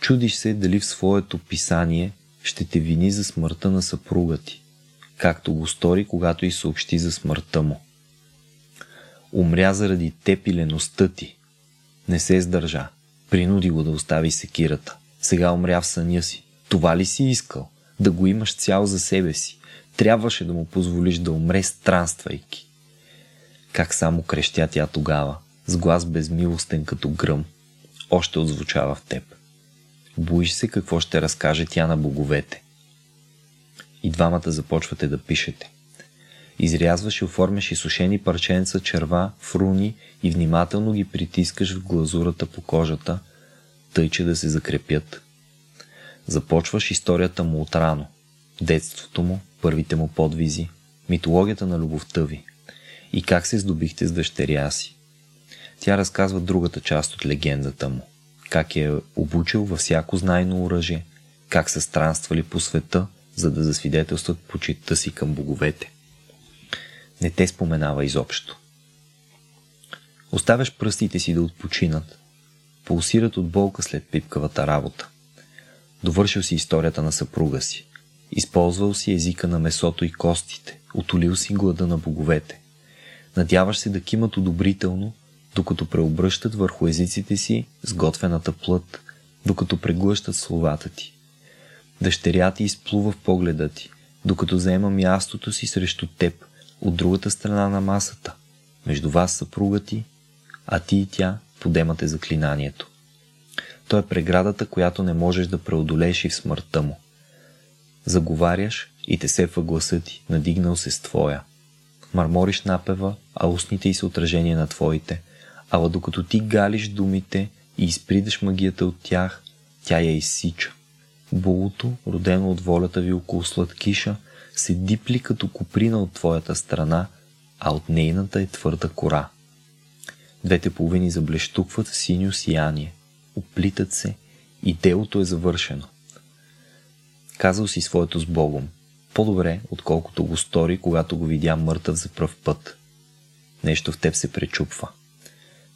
Чудиш се дали в своето писание ще те вини за смъртта на съпруга ти, както го стори, когато и съобщи за смъртта му. Умря заради теб и леността ти. Не се сдържа. Принуди го да остави секирата. Сега умря в съня си. Това ли си искал? Да го имаш цял за себе си трябваше да му позволиш да умре странствайки. Как само крещя тя тогава, с глас безмилостен като гръм, още отзвучава в теб. Боиш се какво ще разкаже тя на боговете. И двамата започвате да пишете. Изрязваш и оформяш и сушени парченца черва в руни и внимателно ги притискаш в глазурата по кожата, тъй че да се закрепят. Започваш историята му от рано, детството му, първите му подвизи, митологията на любовта ви и как се здобихте с дъщеря си. Тя разказва другата част от легендата му. Как е обучил във всяко знайно оръжие, как са странствали по света, за да засвидетелстват почитта си към боговете. Не те споменава изобщо. Оставяш пръстите си да отпочинат, пулсират от болка след пипкавата работа. Довършил си историята на съпруга си. Използвал си езика на месото и костите. Отолил си глада на боговете. Надяваш се да кимат одобрително, докато преобръщат върху езиците си сготвената плът, докато преглъщат словата ти. Дъщеря ти изплува в погледа ти, докато заема мястото си срещу теб, от другата страна на масата. Между вас съпруга ти, а ти и тя подемате заклинанието. Той е преградата, която не можеш да преодолееш и в смъртта му. Заговаряш и те се гласа ти, надигнал се с твоя. Мармориш напева, а устните й са отражение на твоите. Ала докато ти галиш думите и изпридаш магията от тях, тя я изсича. Булото, родено от волята ви около сладкиша, се дипли като куприна от твоята страна, а от нейната е твърда кора. Двете половини заблещукват в синьо сияние, оплитат се и делото е завършено. Казал си своето с Богом, по-добре, отколкото го стори, когато го видя мъртъв за пръв път. Нещо в теб се пречупва.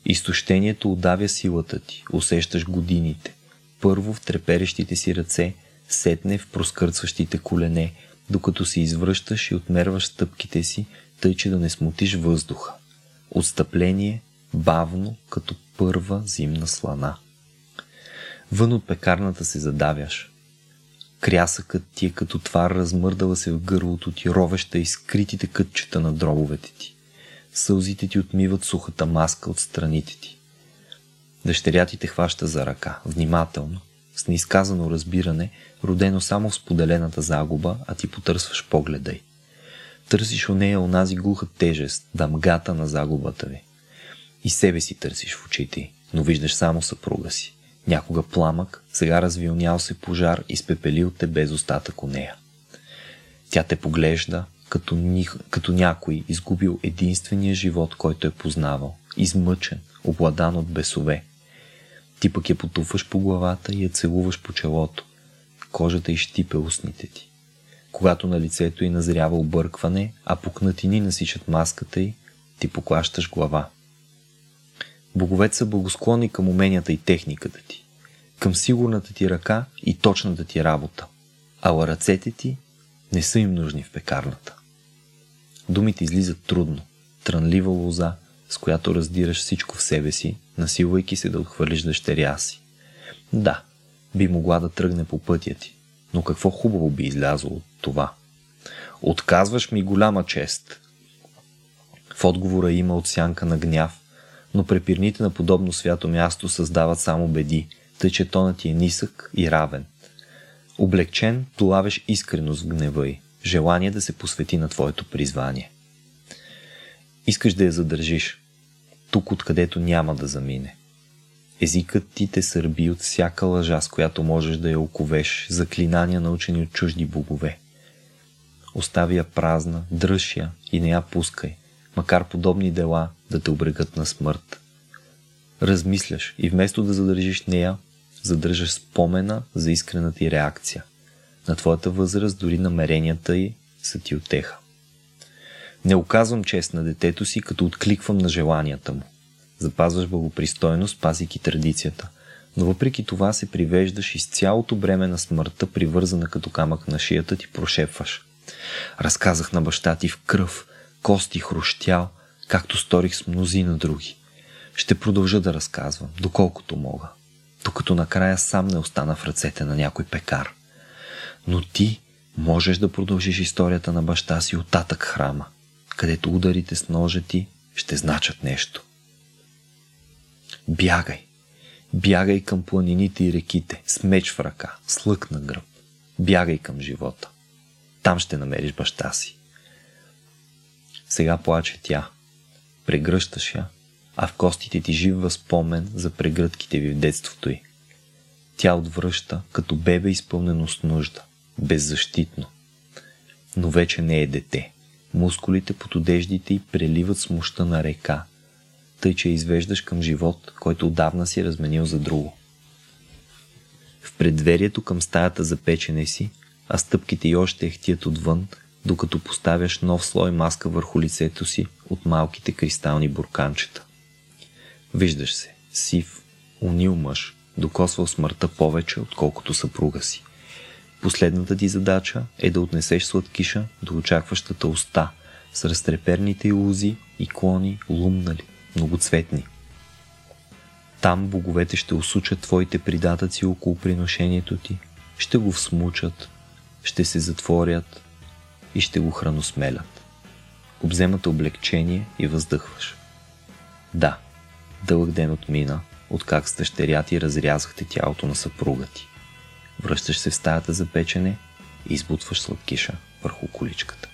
Изтощението удавя силата ти, усещаш годините. Първо в треперещите си ръце, сетне в проскърцващите колене, докато се извръщаш и отмерваш стъпките си, тъй че да не смутиш въздуха. Отстъпление, бавно, като първа зимна слана. Вън от пекарната се задавяш. Крясъкът ти е като твар размърдала се в гърлото ти, ровеща и скритите кътчета на дробовете ти. Сълзите ти отмиват сухата маска от страните ти. Дъщеря ти те хваща за ръка, внимателно, с неизказано разбиране, родено само в споделената загуба, а ти потърсваш погледа й. Търсиш у нея онази глуха тежест, дамгата на загубата ви. И себе си търсиш в очите но виждаш само съпруга си. Някога пламък, сега развилнял се пожар, изпепелил те без остатък у нея. Тя те поглежда, като, ни, като някой изгубил единствения живот, който е познавал, измъчен, обладан от бесове. Ти пък я потуфаш по главата и я целуваш по челото. Кожата изщипе устните ти. Когато на лицето й назрява объркване, а пукнатини насичат маската й, ти поклащаш глава. Боговете са благосклонни към уменията и техниката ти, към сигурната ти ръка и точната ти работа, ала ръцете ти не са им нужни в пекарната. Думите излизат трудно, трънлива лоза, с която раздираш всичко в себе си, насилвайки се да отхвърлиш дъщеря си. Да, би могла да тръгне по пътя ти, но какво хубаво би излязло от това? Отказваш ми голяма чест. В отговора има отсянка на гняв, но препирните на подобно свято място създават само беди, тъй че тонът е нисък и равен. Облегчен, долавяш искреност в гнева й, желание да се посвети на твоето призвание. Искаш да я задържиш, тук откъдето няма да замине. Езикът ти те сърби от всяка лъжа, с която можеш да я оковеш, заклинания научени от чужди богове. Остави я празна, дръж я и не я пускай – макар подобни дела да те обрекат на смърт. Размисляш и вместо да задържиш нея, задържаш спомена за искрената ти реакция. На твоята възраст дори намеренията й са ти отеха. Не оказвам чест на детето си, като откликвам на желанията му. Запазваш благопристойност, пазики традицията, но въпреки това се привеждаш из цялото бреме на смъртта, привързана като камък на шията ти, прошепваш. Разказах на баща ти в кръв, кости хрущял, както сторих с мнозина други. Ще продължа да разказвам, доколкото мога, докато накрая сам не остана в ръцете на някой пекар. Но ти можеш да продължиш историята на баща си от татък храма, където ударите с ножа ти ще значат нещо. Бягай! Бягай към планините и реките, с меч в ръка, с лък на гръб. Бягай към живота. Там ще намериш баща си. Сега плаче тя. Прегръщаш я, а в костите ти жив възпомен за прегръдките ви в детството й. Тя отвръща, като бебе изпълнено с нужда, беззащитно. Но вече не е дете. Мускулите под одеждите й преливат с мощта на река. тъй че извеждаш към живот, който отдавна си разменил за друго. В предверието към стаята за печене си, а стъпките й още ехтият отвън, докато поставяш нов слой маска върху лицето си от малките кристални бурканчета. Виждаш се, сив, унил мъж, докосвал смъртта повече, отколкото съпруга си. Последната ти задача е да отнесеш сладкиша до очакващата уста с разтреперните илузи и клони лумнали, многоцветни. Там боговете ще усучат твоите придатъци около приношението ти, ще го всмучат, ще се затворят и ще го храносмелят. Обземате облегчение и въздъхваш. Да, дълъг ден отмина, откак с дъщеря ти разрязахте тялото на съпруга ти. Връщаш се в стаята за печене и избутваш сладкиша върху количката.